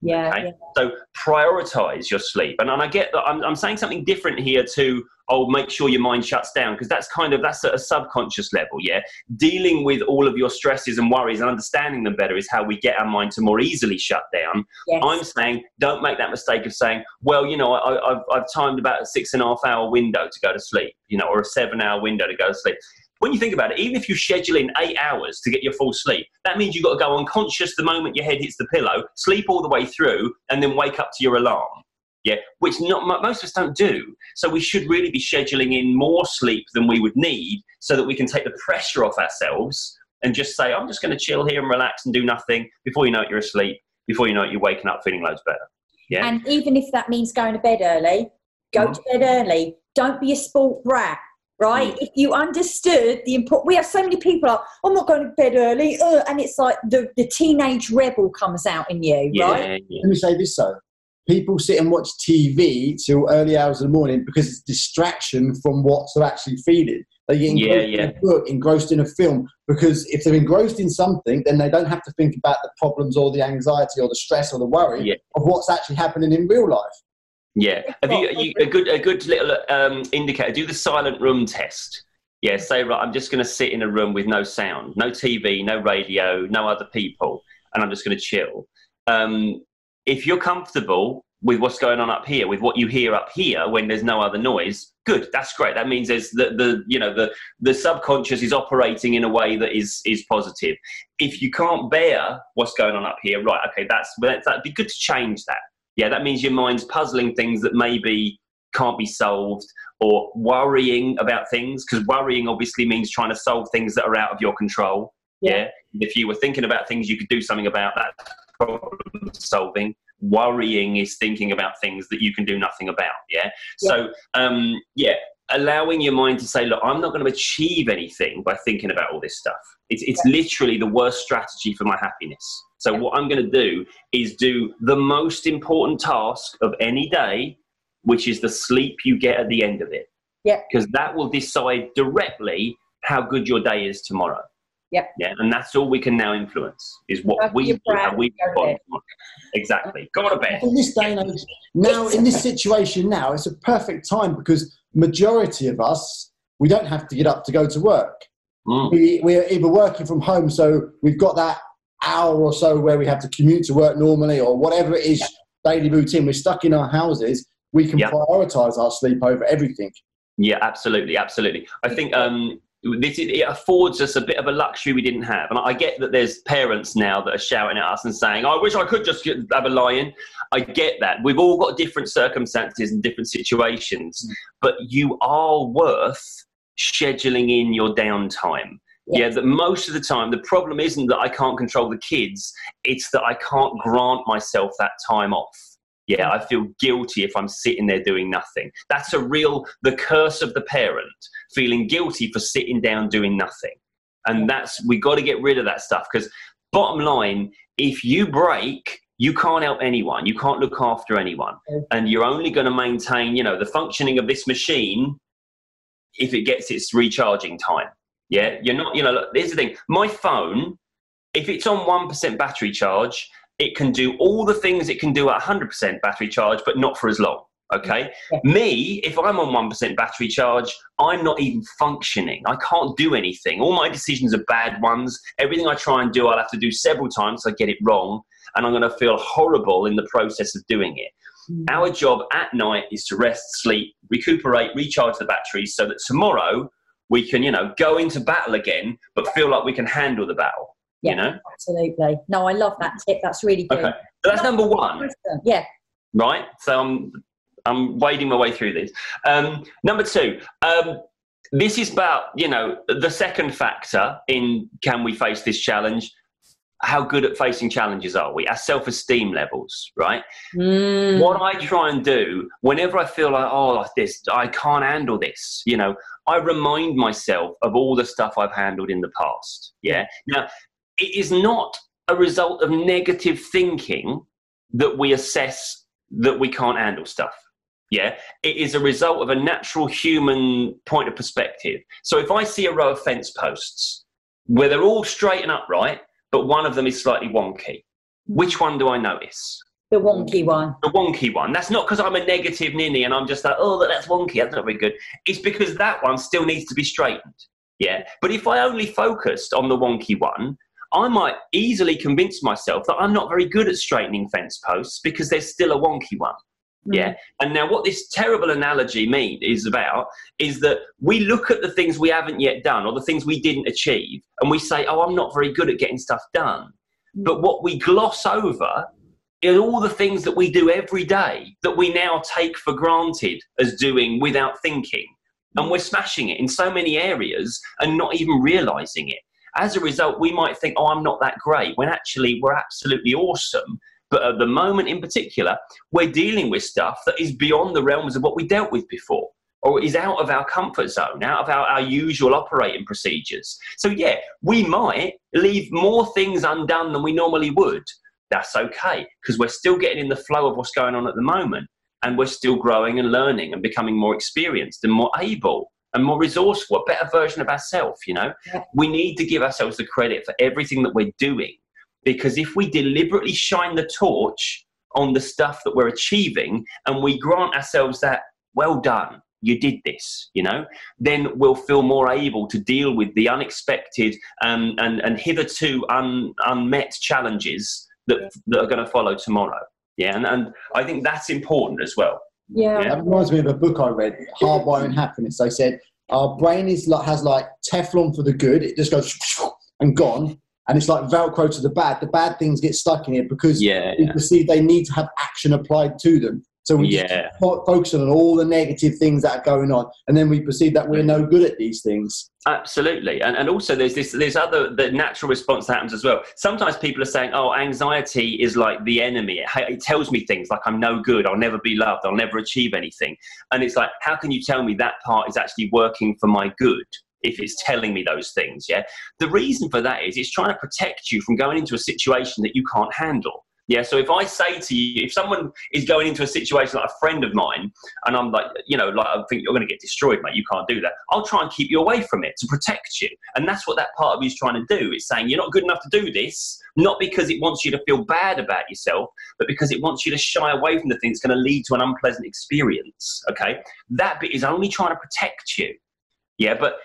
Yeah, okay? yeah. So prioritize your sleep. And, and I get that I'm, I'm saying something different here to, oh, make sure your mind shuts down because that's kind of, that's at a subconscious level. Yeah. Dealing with all of your stresses and worries and understanding them better is how we get our mind to more easily shut down. Yes. I'm saying don't make that mistake of saying, well, you know, I, I've, I've timed about a six and a half hour window to go to sleep, you know, or a seven hour window to go to sleep when you think about it, even if you schedule in eight hours to get your full sleep, that means you've got to go unconscious the moment your head hits the pillow, sleep all the way through, and then wake up to your alarm. Yeah, which not most of us don't do. So we should really be scheduling in more sleep than we would need, so that we can take the pressure off ourselves and just say, "I'm just going to chill here and relax and do nothing." Before you know it, you're asleep. Before you know it, you're waking up feeling loads better. Yeah. And even if that means going to bed early, go mm-hmm. to bed early. Don't be a sport brat right? Mm. If you understood the important, we have so many people like, I'm not going to bed early, uh, and it's like the, the teenage rebel comes out in you, yeah, right? Yeah. Let me say this though. People sit and watch TV till early hours of the morning because it's distraction from what they're actually feeding. They get engrossed yeah, yeah. in a book, engrossed in a film, because if they're engrossed in something, then they don't have to think about the problems or the anxiety or the stress or the worry yeah. of what's actually happening in real life. Yeah. Have you, you a good a good little um, indicator? Do the silent room test. Yeah. Say right. I'm just going to sit in a room with no sound, no TV, no radio, no other people, and I'm just going to chill. Um, if you're comfortable with what's going on up here, with what you hear up here when there's no other noise, good. That's great. That means there's the, the you know the the subconscious is operating in a way that is is positive. If you can't bear what's going on up here, right? Okay, that's that'd be good to change that yeah, that means your mind's puzzling things that maybe can't be solved or worrying about things because worrying obviously means trying to solve things that are out of your control. Yeah. yeah. If you were thinking about things you could do something about that problem solving. Worrying is thinking about things that you can do nothing about. Yeah. yeah. So, um, yeah, allowing your mind to say, look, I'm not going to achieve anything by thinking about all this stuff. It's, it's yeah. literally the worst strategy for my happiness. So what I'm going to do is do the most important task of any day, which is the sleep you get at the end of it. Yeah. Because that will decide directly how good your day is tomorrow. Yeah. Yeah. And that's all we can now influence is what we do, how we respond. Exactly. Go on a bed. In this day and age, now in this situation now, it's a perfect time because majority of us we don't have to get up to go to work. Mm. We, we're either working from home, so we've got that hour or so where we have to commute to work normally or whatever it is yeah. daily routine we're stuck in our houses we can yeah. prioritize our sleep over everything yeah absolutely absolutely i think um, this it affords us a bit of a luxury we didn't have and i get that there's parents now that are shouting at us and saying i wish i could just get, have a lie-in i get that we've all got different circumstances and different situations mm. but you are worth scheduling in your downtime yeah. yeah. that most of the time the problem isn't that I can't control the kids, it's that I can't grant myself that time off. Yeah, mm. I feel guilty if I'm sitting there doing nothing. That's a real, the curse of the parent, feeling guilty for sitting down doing nothing. And that's, we got to get rid of that stuff because, bottom line, if you break, you can't help anyone. You can't look after anyone. And you're only going to maintain, you know, the functioning of this machine if it gets its recharging time. Yeah, you're not. You know, look, here's the thing. My phone, if it's on one percent battery charge, it can do all the things it can do at 100% battery charge, but not for as long. Okay. Me, if I'm on 1% battery charge, I'm not even functioning. I can't do anything. All my decisions are bad ones. Everything I try and do, I'll have to do several times so I get it wrong. And I'm going to feel horrible in the process of doing it. Mm. Our job at night is to rest, sleep, recuperate, recharge the batteries so that tomorrow we can, you know, go into battle again, but feel like we can handle the battle. Yeah, you know? absolutely. No, I love that tip. That's really good. Okay. So that's number one. Yeah. Right. So I'm I'm wading my way through these. Um, number two. Um, this is about you know the second factor in can we face this challenge how good at facing challenges are we our self-esteem levels right mm. what i try and do whenever i feel like oh this i can't handle this you know i remind myself of all the stuff i've handled in the past yeah mm. now it is not a result of negative thinking that we assess that we can't handle stuff. Yeah, it is a result of a natural human point of perspective. So if I see a row of fence posts where they're all straight and upright, but one of them is slightly wonky, which one do I notice? The wonky one. The wonky one. That's not because I'm a negative ninny and I'm just like, oh, that's wonky. That's not very good. It's because that one still needs to be straightened. Yeah. But if I only focused on the wonky one, I might easily convince myself that I'm not very good at straightening fence posts because there's still a wonky one. Mm. Yeah. And now, what this terrible analogy mean is about is that we look at the things we haven't yet done or the things we didn't achieve, and we say, "Oh, I'm not very good at getting stuff done." Mm. But what we gloss over is all the things that we do every day that we now take for granted as doing without thinking, and we're smashing it in so many areas and not even realizing it. As a result, we might think, oh, I'm not that great, when actually we're absolutely awesome. But at the moment in particular, we're dealing with stuff that is beyond the realms of what we dealt with before or is out of our comfort zone, out of our, our usual operating procedures. So, yeah, we might leave more things undone than we normally would. That's okay, because we're still getting in the flow of what's going on at the moment. And we're still growing and learning and becoming more experienced and more able and more resourceful, a better version of ourselves, you know? Yeah. We need to give ourselves the credit for everything that we're doing. Because if we deliberately shine the torch on the stuff that we're achieving and we grant ourselves that, well done, you did this, you know, then we'll feel more able to deal with the unexpected um, and, and hitherto un, unmet challenges that, that are going to follow tomorrow. Yeah, and, and I think that's important as well. Yeah. yeah. That reminds me of a book I read, Hardwiring Happiness. They said our brain is like has like Teflon for the good. It just goes and gone. And it's like Velcro to the bad. The bad things get stuck in it because yeah, we perceive they need to have action applied to them. So we yeah. focus on all the negative things that are going on, and then we perceive that we're no good at these things. Absolutely, and and also there's this there's other the natural response that happens as well. Sometimes people are saying, "Oh, anxiety is like the enemy. It, it tells me things like I'm no good, I'll never be loved, I'll never achieve anything." And it's like, how can you tell me that part is actually working for my good? if it's telling me those things. Yeah. The reason for that is it's trying to protect you from going into a situation that you can't handle. Yeah, so if I say to you, if someone is going into a situation like a friend of mine, and I'm like, you know, like I think you're going to get destroyed, mate. You can't do that. I'll try and keep you away from it to protect you, and that's what that part of you is trying to do. It's saying you're not good enough to do this, not because it wants you to feel bad about yourself, but because it wants you to shy away from the thing that's going to lead to an unpleasant experience. Okay, that bit is only trying to protect you. Yeah, but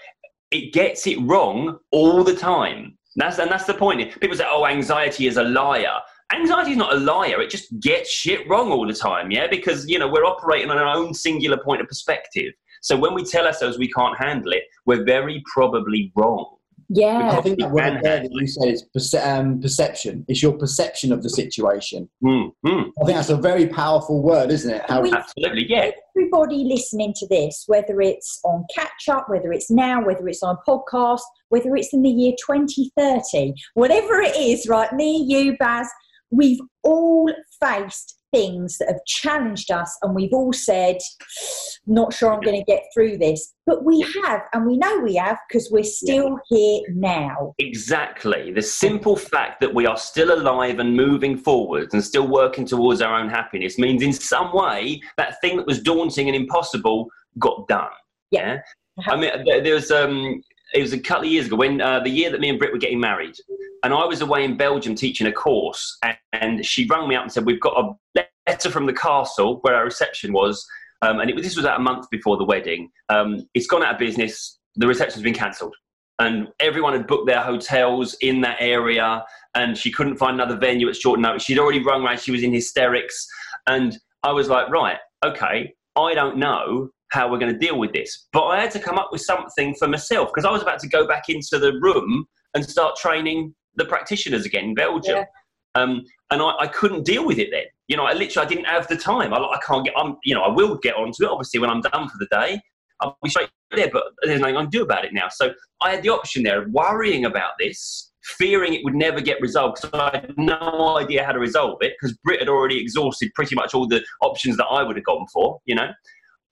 it gets it wrong all the time. That's and that's the point. People say, "Oh, anxiety is a liar." Anxiety is not a liar. It just gets shit wrong all the time, yeah? Because, you know, we're operating on our own singular point of perspective. So when we tell ourselves we can't handle it, we're very probably wrong. Yeah. I think that word there that you said is perce- um, perception. It's your perception of the situation. Mm, mm. I think that's a very powerful word, isn't it? How Absolutely, yeah. Everybody listening to this, whether it's on catch up, whether it's now, whether it's on a podcast, whether it's in the year 2030, whatever it is, right? Me, you, Baz, we've all faced things that have challenged us and we've all said not sure i'm going to get through this. But we have and we know we have because we're still here now. Exactly. The simple fact that we are still alive and moving forward and still working towards our own happiness means in some way that thing that was daunting and impossible got done. Yeah, yeah? i mean there's um it was a couple of years ago when uh, the year that me and Britt were getting married, and I was away in Belgium teaching a course, and, and she rang me up and said, "We've got a letter from the castle where our reception was, um, and it, this was about a month before the wedding. Um, it's gone out of business. The reception's been cancelled And everyone had booked their hotels in that area, and she couldn't find another venue at short notice. She'd already rung around; she was in hysterics, and I was like, "Right, okay, I don't know how we're going to deal with this. But I had to come up with something for myself because I was about to go back into the room and start training the practitioners again in Belgium. Yeah. Um, and I, I, couldn't deal with it then. You know, I literally I didn't have the time. I, I can't get. I'm, you know, I will get onto it obviously when I'm done for the day. I'll be straight there, but there's nothing I can do about it now. So I had the option there of worrying about this, fearing it would never get resolved because I had no idea how to resolve it because Britt had already exhausted pretty much all the options that I would have gone for. You know,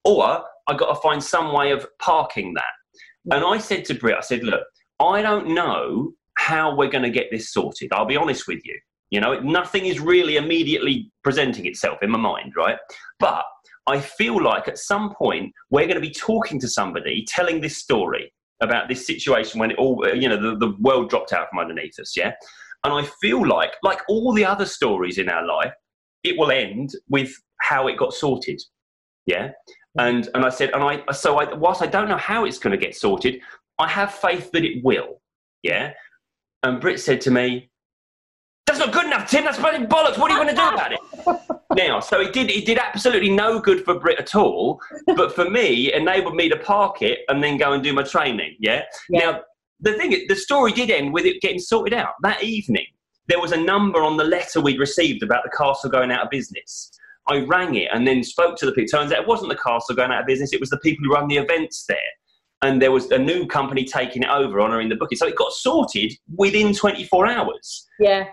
or I got to find some way of parking that. And I said to Britt, I said, look, I don't know how we're going to get this sorted. I'll be honest with you. You know, nothing is really immediately presenting itself in my mind, right? But I feel like at some point we're going to be talking to somebody, telling this story about this situation when it all, you know, the, the world dropped out from underneath us, yeah? And I feel like, like all the other stories in our life, it will end with how it got sorted, yeah? And and I said, and I so I, whilst I don't know how it's going to get sorted, I have faith that it will. Yeah. And Britt said to me, "That's not good enough, Tim. That's bloody bollocks. What are you going to do about it?" now, so it did. It did absolutely no good for Britt at all. But for me, it enabled me to park it and then go and do my training. Yeah. yeah. Now, the thing, the story did end with it getting sorted out that evening. There was a number on the letter we'd received about the castle going out of business. I rang it and then spoke to the people. Turns out it wasn't the castle going out of business, it was the people who run the events there. And there was a new company taking it over, honouring the booking. So it got sorted within 24 hours. Yeah.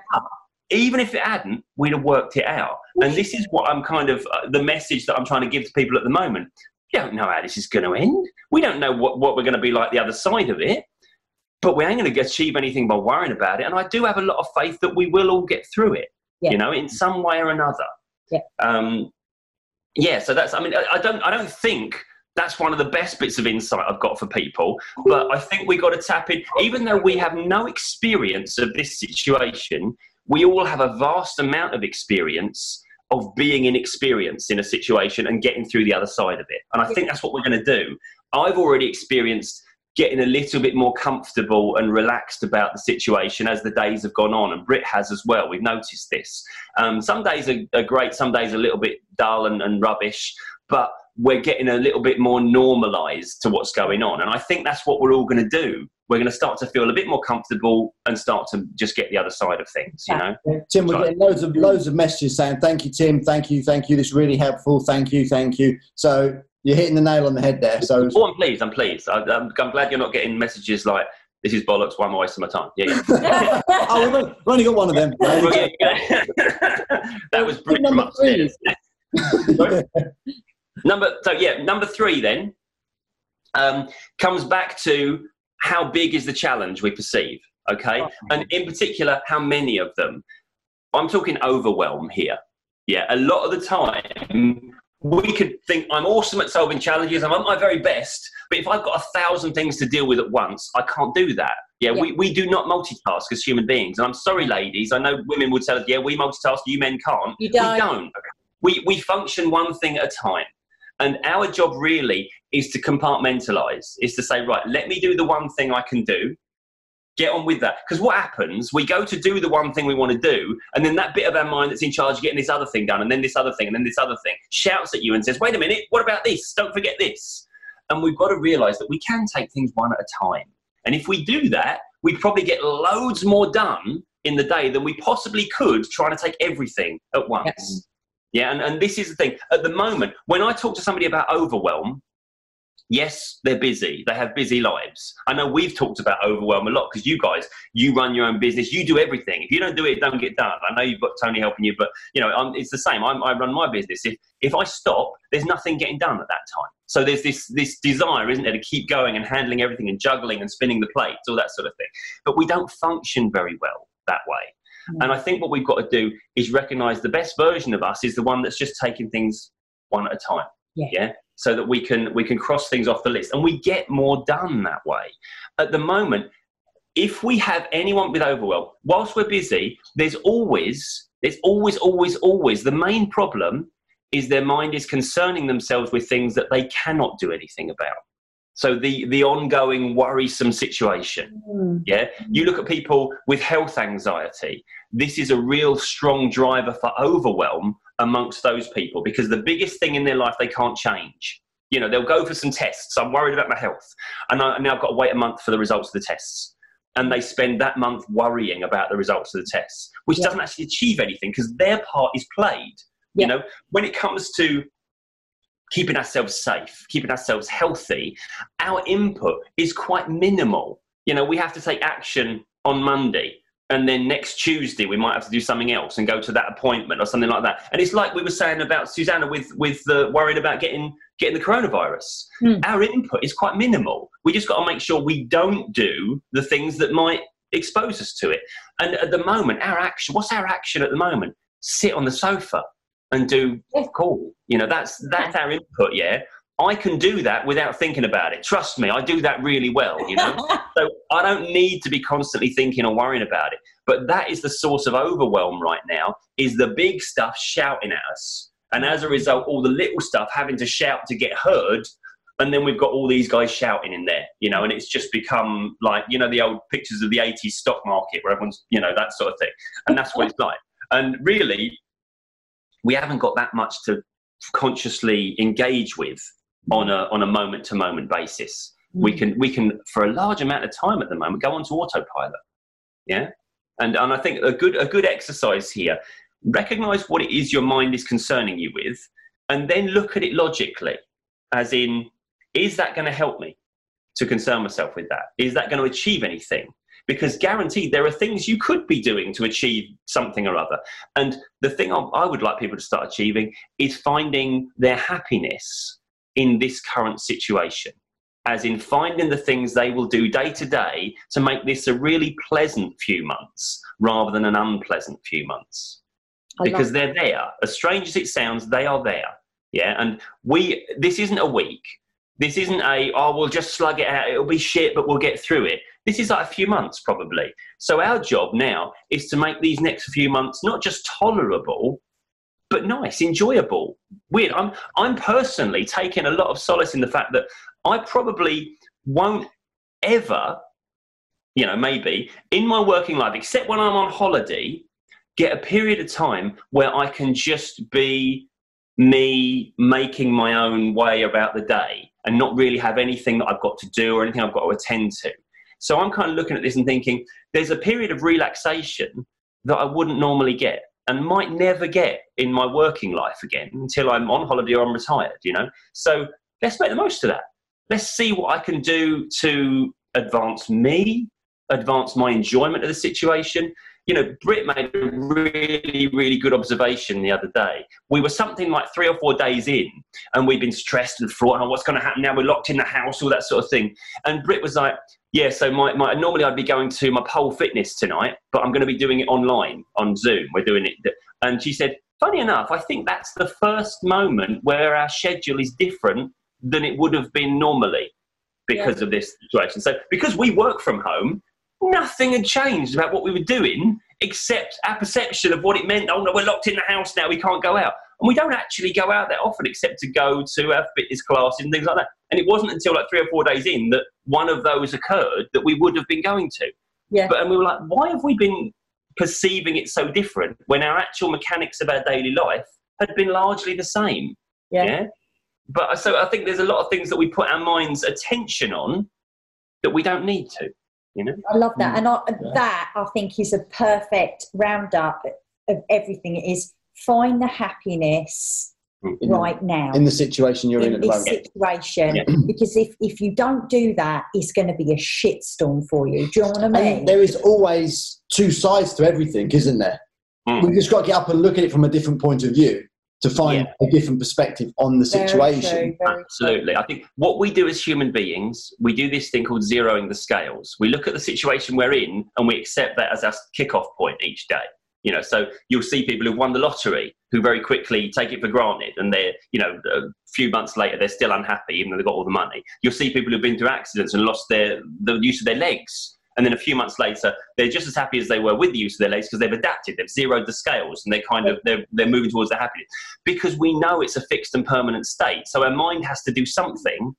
Even if it hadn't, we'd have worked it out. And this is what I'm kind of uh, the message that I'm trying to give to people at the moment. We don't know how this is going to end. We don't know what, what we're going to be like the other side of it but we ain't going to achieve anything by worrying about it. And I do have a lot of faith that we will all get through it, yeah. you know, in some way or another. Yeah. Um, yeah. So that's. I mean, I, I don't. I don't think that's one of the best bits of insight I've got for people. But I think we got to tap in, even though we have no experience of this situation, we all have a vast amount of experience of being inexperienced in a situation and getting through the other side of it. And I think that's what we're going to do. I've already experienced getting a little bit more comfortable and relaxed about the situation as the days have gone on. And Britt has as well. We've noticed this. Um, some days are, are, great, some days are a little bit dull and, and rubbish, but we're getting a little bit more normalized to what's going on. And I think that's what we're all going to do. We're going to start to feel a bit more comfortable and start to just get the other side of things, you know? Tim, we're getting loads of, loads of messages saying, thank you, Tim, thank you, thank you, this is really helpful, thank you, thank you. So you're hitting the nail on the head there. So, oh, I'm pleased. I'm pleased. I, am glad you're not getting messages like "This is bollocks. Why am I wasting my time?" Yeah, yeah. oh, we've only, we've only, got one of them. that was Britt from upstairs. number so yeah, number three then um, comes back to how big is the challenge we perceive. Okay, oh. and in particular, how many of them. I'm talking overwhelm here. Yeah, a lot of the time we could think I'm awesome at solving challenges, I'm at my very best, but if I've got a thousand things to deal with at once, I can't do that. Yeah, yeah. We, we do not multitask as human beings. And I'm sorry, ladies, I know women would tell us, yeah, we multitask, you men can't. You don't. We don't. We, we function one thing at a time. And our job really is to compartmentalize, is to say, right, let me do the one thing I can do get on with that. Because what happens, we go to do the one thing we want to do, and then that bit of our mind that's in charge of getting this other thing done, and then this other thing, and then this other thing, shouts at you and says, wait a minute, what about this? Don't forget this. And we've got to realize that we can take things one at a time. And if we do that, we'd probably get loads more done in the day than we possibly could trying to take everything at once. Yes. Yeah, and, and this is the thing. At the moment, when I talk to somebody about overwhelm, yes, they're busy. They have busy lives. I know we've talked about overwhelm a lot because you guys, you run your own business, you do everything. If you don't do it, it don't get done. I know you've got Tony helping you, but you know I'm, it's the same. I'm, i run my business. If if I stop, there's nothing getting done at that time. So there's this this desire, isn't there, to keep going and handling everything and juggling and spinning the plates, all that sort of thing. But we don't function very well that way. Mm-hmm. And I think what we've got to do is recognize the best version of us is the one that's just taking things one at a time. Yeah. yeah? So that we can we can cross things off the list. And we get more done that way. At the moment if we have anyone with overwhelm whilst we're busy there's always there's always always always the main problem is their mind is concerning themselves with things that they cannot do anything about. So the the ongoing worrisome situation. Mm. yeah? You look at people with health anxiety. This is a real strong driver for overwhelm amongst those people because the biggest thing in their life they can't change. You know they'll go for some tests. I'm worried about my health. And I, now i've got to wait a month for the results of the tests. And they spend that month worrying about the results of the tests which Yeah. doesn't actually achieve anything because their part is played. Yeah. you know when it comes to keeping ourselves safe keeping ourselves healthy our input is quite minimal. You know we have to take action on monday and then next tuesday we might have to do something else and go to that appointment or something like that. And it's like we were saying about susanna with with the worried about getting getting the coronavirus. Hmm. our input is quite minimal. We just got to make sure we don't do the things that might expose us to it. And at the moment our action what's our action at the moment? Sit on the sofa and do Yeah. cool you know that's that's our input yeah i can do that without thinking about it trust me i do that really well you know so I don't need to be constantly thinking or worrying about it. But that is the source of overwhelm right now, is the big stuff shouting at us. And as a result, all the little stuff having to shout to get heard. And then we've got all these guys shouting in there, you know, and it's just become like, you know, the old pictures of the 80s stock market where everyone's, you know, that sort of thing. And that's what it's like. And really, we haven't got that much to consciously engage with on a on a moment to moment basis. We hmm. can we can for a large amount of time at the moment go on to autopilot. Yeah? And and i think a good a good exercise here recognize what it is your mind is concerning you with and then look at it logically. As in is that going to help me to concern myself with that? Is that going to achieve anything? Because guaranteed there are things you could be doing to achieve something or other. And the thing I, I would like people to start achieving is finding their happiness in this current situation as in finding the things they will do day to day to make this a really pleasant few months rather than an unpleasant few months. I because they're there. As strange as it sounds they are there. Yeah and we this isn't a week. This isn't a oh we'll just slug it out. It'll be shit but we'll get through it. This is like a few months probably. So our job now is to make these next few months not just tolerable but nice enjoyable weird i'm i'm personally taking a lot of solace in the fact that i probably won't ever you know maybe in my working life except when i'm on holiday get a period of time where i can just be me making my own way about the day and not really have anything that I've got to do or anything I've got to attend to. So I'm kind of looking at this and thinking there's a period of relaxation that I wouldn't normally get and might never get in my working life again until I'm on holiday or I'm retired, you know? So let's make the most of that. Let's see what I can do to advance me, advance my enjoyment of the situation. You know, Britt made a really, really good observation the other day. We were something like three or four days in, and we'd been stressed and fraught. Oh, what's going to happen now? We're locked in the house, all that sort of thing. And Britt was like, "Yeah, so my, my normally I'd be going to my pole fitness tonight, but I'm going to be doing it online on Zoom. We're doing it." And she said, "Funny enough, I think that's the first moment where our schedule is different than it would have been normally because of this situation. So because we work from home." Nothing had changed about what we were doing except our perception of what it meant. Oh no, we're locked in the house now, we can't go out. And we don't actually go out that often except to go to our fitness classes and things like that. And it wasn't until like three or four days in that one of those occurred that we would have been going to. Yeah. But and we were like, why have we been perceiving it so different when our actual mechanics of our daily life had been largely the same? Yeah. But uh, so I think there's a lot of things that we put our mind's attention on that we don't need to. You know? I love that. Mm. And I, Yeah. that, I think, is a perfect roundup of everything. It is find the happiness Mm. right now in the situation you're in, in at the this moment. situation. Yeah. Because if, if you don't do that, it's going to be a shitstorm for you. Do you know what I mean? And there is always two sides to everything, isn't there? Mm. We've just got to get up and look at it from a different point of view to find a different perspective on the Very situation. true, very true. Absolutely. I think what we do as human beings, we do this thing called zeroing the scales. We look at the situation we're in and we accept that as our kickoff point each day. You know, so you'll see people who've won the lottery who very quickly take it for granted, and they're, you know, a few months later they're still unhappy even though they've got all the money. You'll see people who've been through accidents and lost their the use of their legs, and then a few months later they're just as happy as they were with the use of their legs because they've adapted, they've zeroed the scales, and they kind of they're they're moving towards the happiness. Because we know it's a fixed and permanent state. So our mind has to do something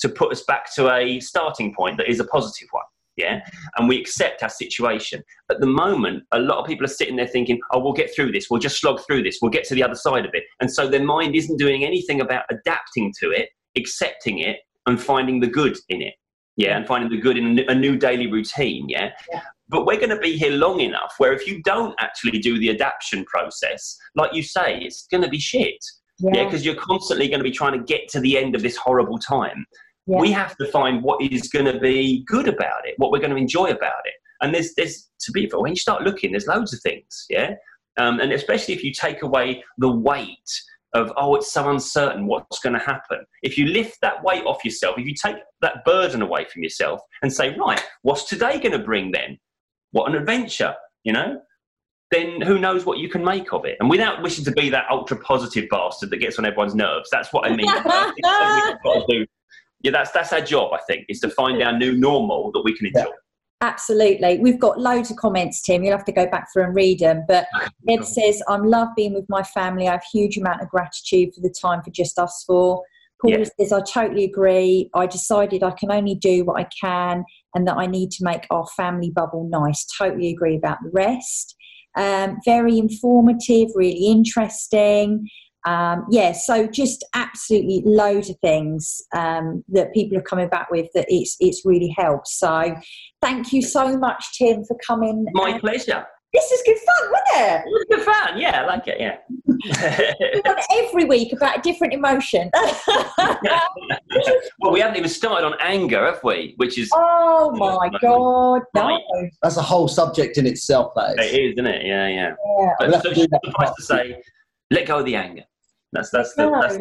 to put us back to a starting point that is a positive one yeah? And we accept our situation. At the moment a lot of people are sitting there thinking oh we'll get through this. We'll just slog through this. We'll get to the other side of it. And so their mind isn't doing anything about adapting to it accepting it and finding the good in it yeah and finding the good in a new daily routine yeah, yeah. but we're going to be here long enough where if you don't actually do the adaptation process like you say it's going to be shit yeah because yeah, you're constantly going to be trying to get to the end of this horrible time yeah. We have to find what is going to be good about it, what we're going to enjoy about it. And there's, there's to be for when you start looking, there's loads of things, yeah. Um, and especially if you take away the weight of oh, it's so uncertain what's going to happen. If you lift that weight off yourself, if you take that burden away from yourself and say, right, what's today going to bring then? What an adventure, you know? Then who knows what you can make of it? And without wishing to be that ultra positive bastard that gets on everyone's nerves, that's what I mean. I yeah, that's that's our job. I think is to find our new normal that we can enjoy. Yeah. Absolutely. We've got loads of comments, Tim. You'll have to go back through and read them. But Ed says, I'm love being with my family. I have huge amount of gratitude for the time for just us four. Paul yeah. says, I totally agree. I decided I can only do what I can and that I need to make our family bubble nice. Totally agree about the rest. Um, very informative, really interesting um, yeah, so just absolutely loads of things um, that people are coming back with that it's it's really helped. So thank you so much, Tim, for coming. My pleasure. This is good fun, wasn't it? It was good fun. Yeah, I like it. Yeah. we every week about a different emotion. well, we haven't even started on anger, have we? Which is oh my god, no. That's a whole subject in itself. That is. It is, isn't it? Yeah, yeah. yeah. But so suffice to say, let go of the anger. That's that's the, that's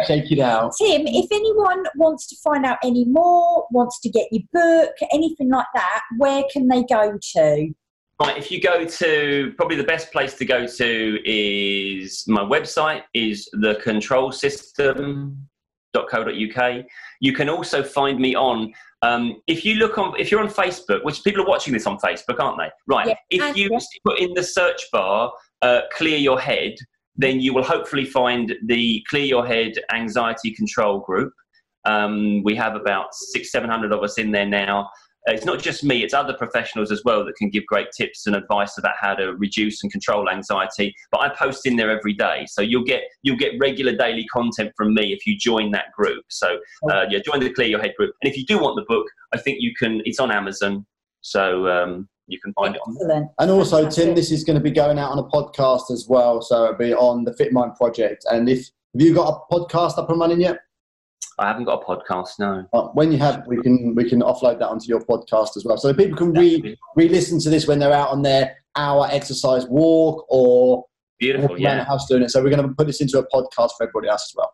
shake it out. Tim, if anyone wants to find out any more, wants to get your book, anything like that, where can they go to? Right, if you go to probably the best place to go to is my website is thecontrolsystem.co.uk. You can also find me on um, if you look on if you're on Facebook, which people are watching this on Facebook, aren't they? Right. Yeah, if you put in the search bar uh, clear your head, then you will hopefully find the Clear Your Head Anxiety Control Group. Um, we have about six, seven hundred of us in there now. Uh, it's not just me; it's other professionals as well that can give great tips and advice about how to reduce and control anxiety. But I post in there every day, so you'll get you'll get regular daily content from me if you join that group. So uh, yeah, join the Clear Your Head group. And if you do want the book, I think you can. It's on Amazon, so um, you can find Excellent. it on there. And also, Fantastic. Tim, this is going to be going out on a podcast as well. So it'll be on the Fit Mind Project. And if have you got a podcast up and running yet? I haven't got a podcast, no. But when you have, we can we can offload that onto your podcast as well, so people can re re-listen to this when they're out on their hour exercise walk or beautiful, yeah, house doing it. So we're going to put this into a podcast for everybody else as well.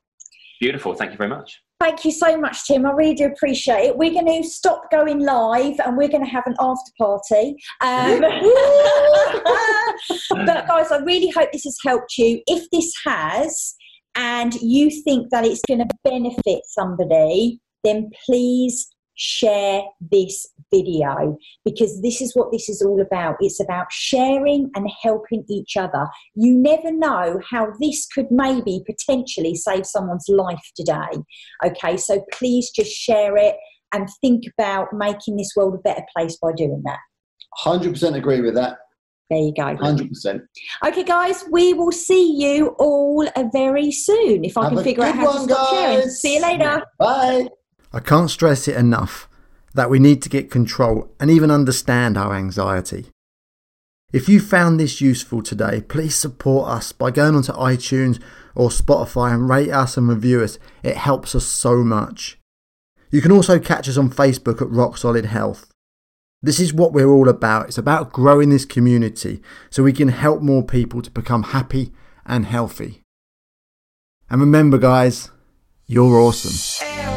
Beautiful. Thank you very much. Thank you so much, Tim. I really do appreciate it. We're going to stop going live and we're going to have an after party. Um, but, guys, I really hope this has helped you. If this has, and you think that it's going to benefit somebody, then please share this video because this is what this is all about. It's about sharing and helping each other. You never know how this could maybe potentially save someone's life today. Okay, so please just share it and think about making this world a better place by doing that. 100% agree with that. There you go. 100%. Okay, guys, we will see you all very soon if I Have can figure out how one, to stop guys. sharing. See you later. Bye. I can't stress it enough that we need to get control and even understand our anxiety. If you found this useful today, please support us by going onto iTunes or Spotify and rate us and review us. It helps us so much. You can also catch us on Facebook at Rock Solid Health. This is what we're all about. It's about growing this community so we can help more people to become happy and healthy. And remember, guys, you're awesome.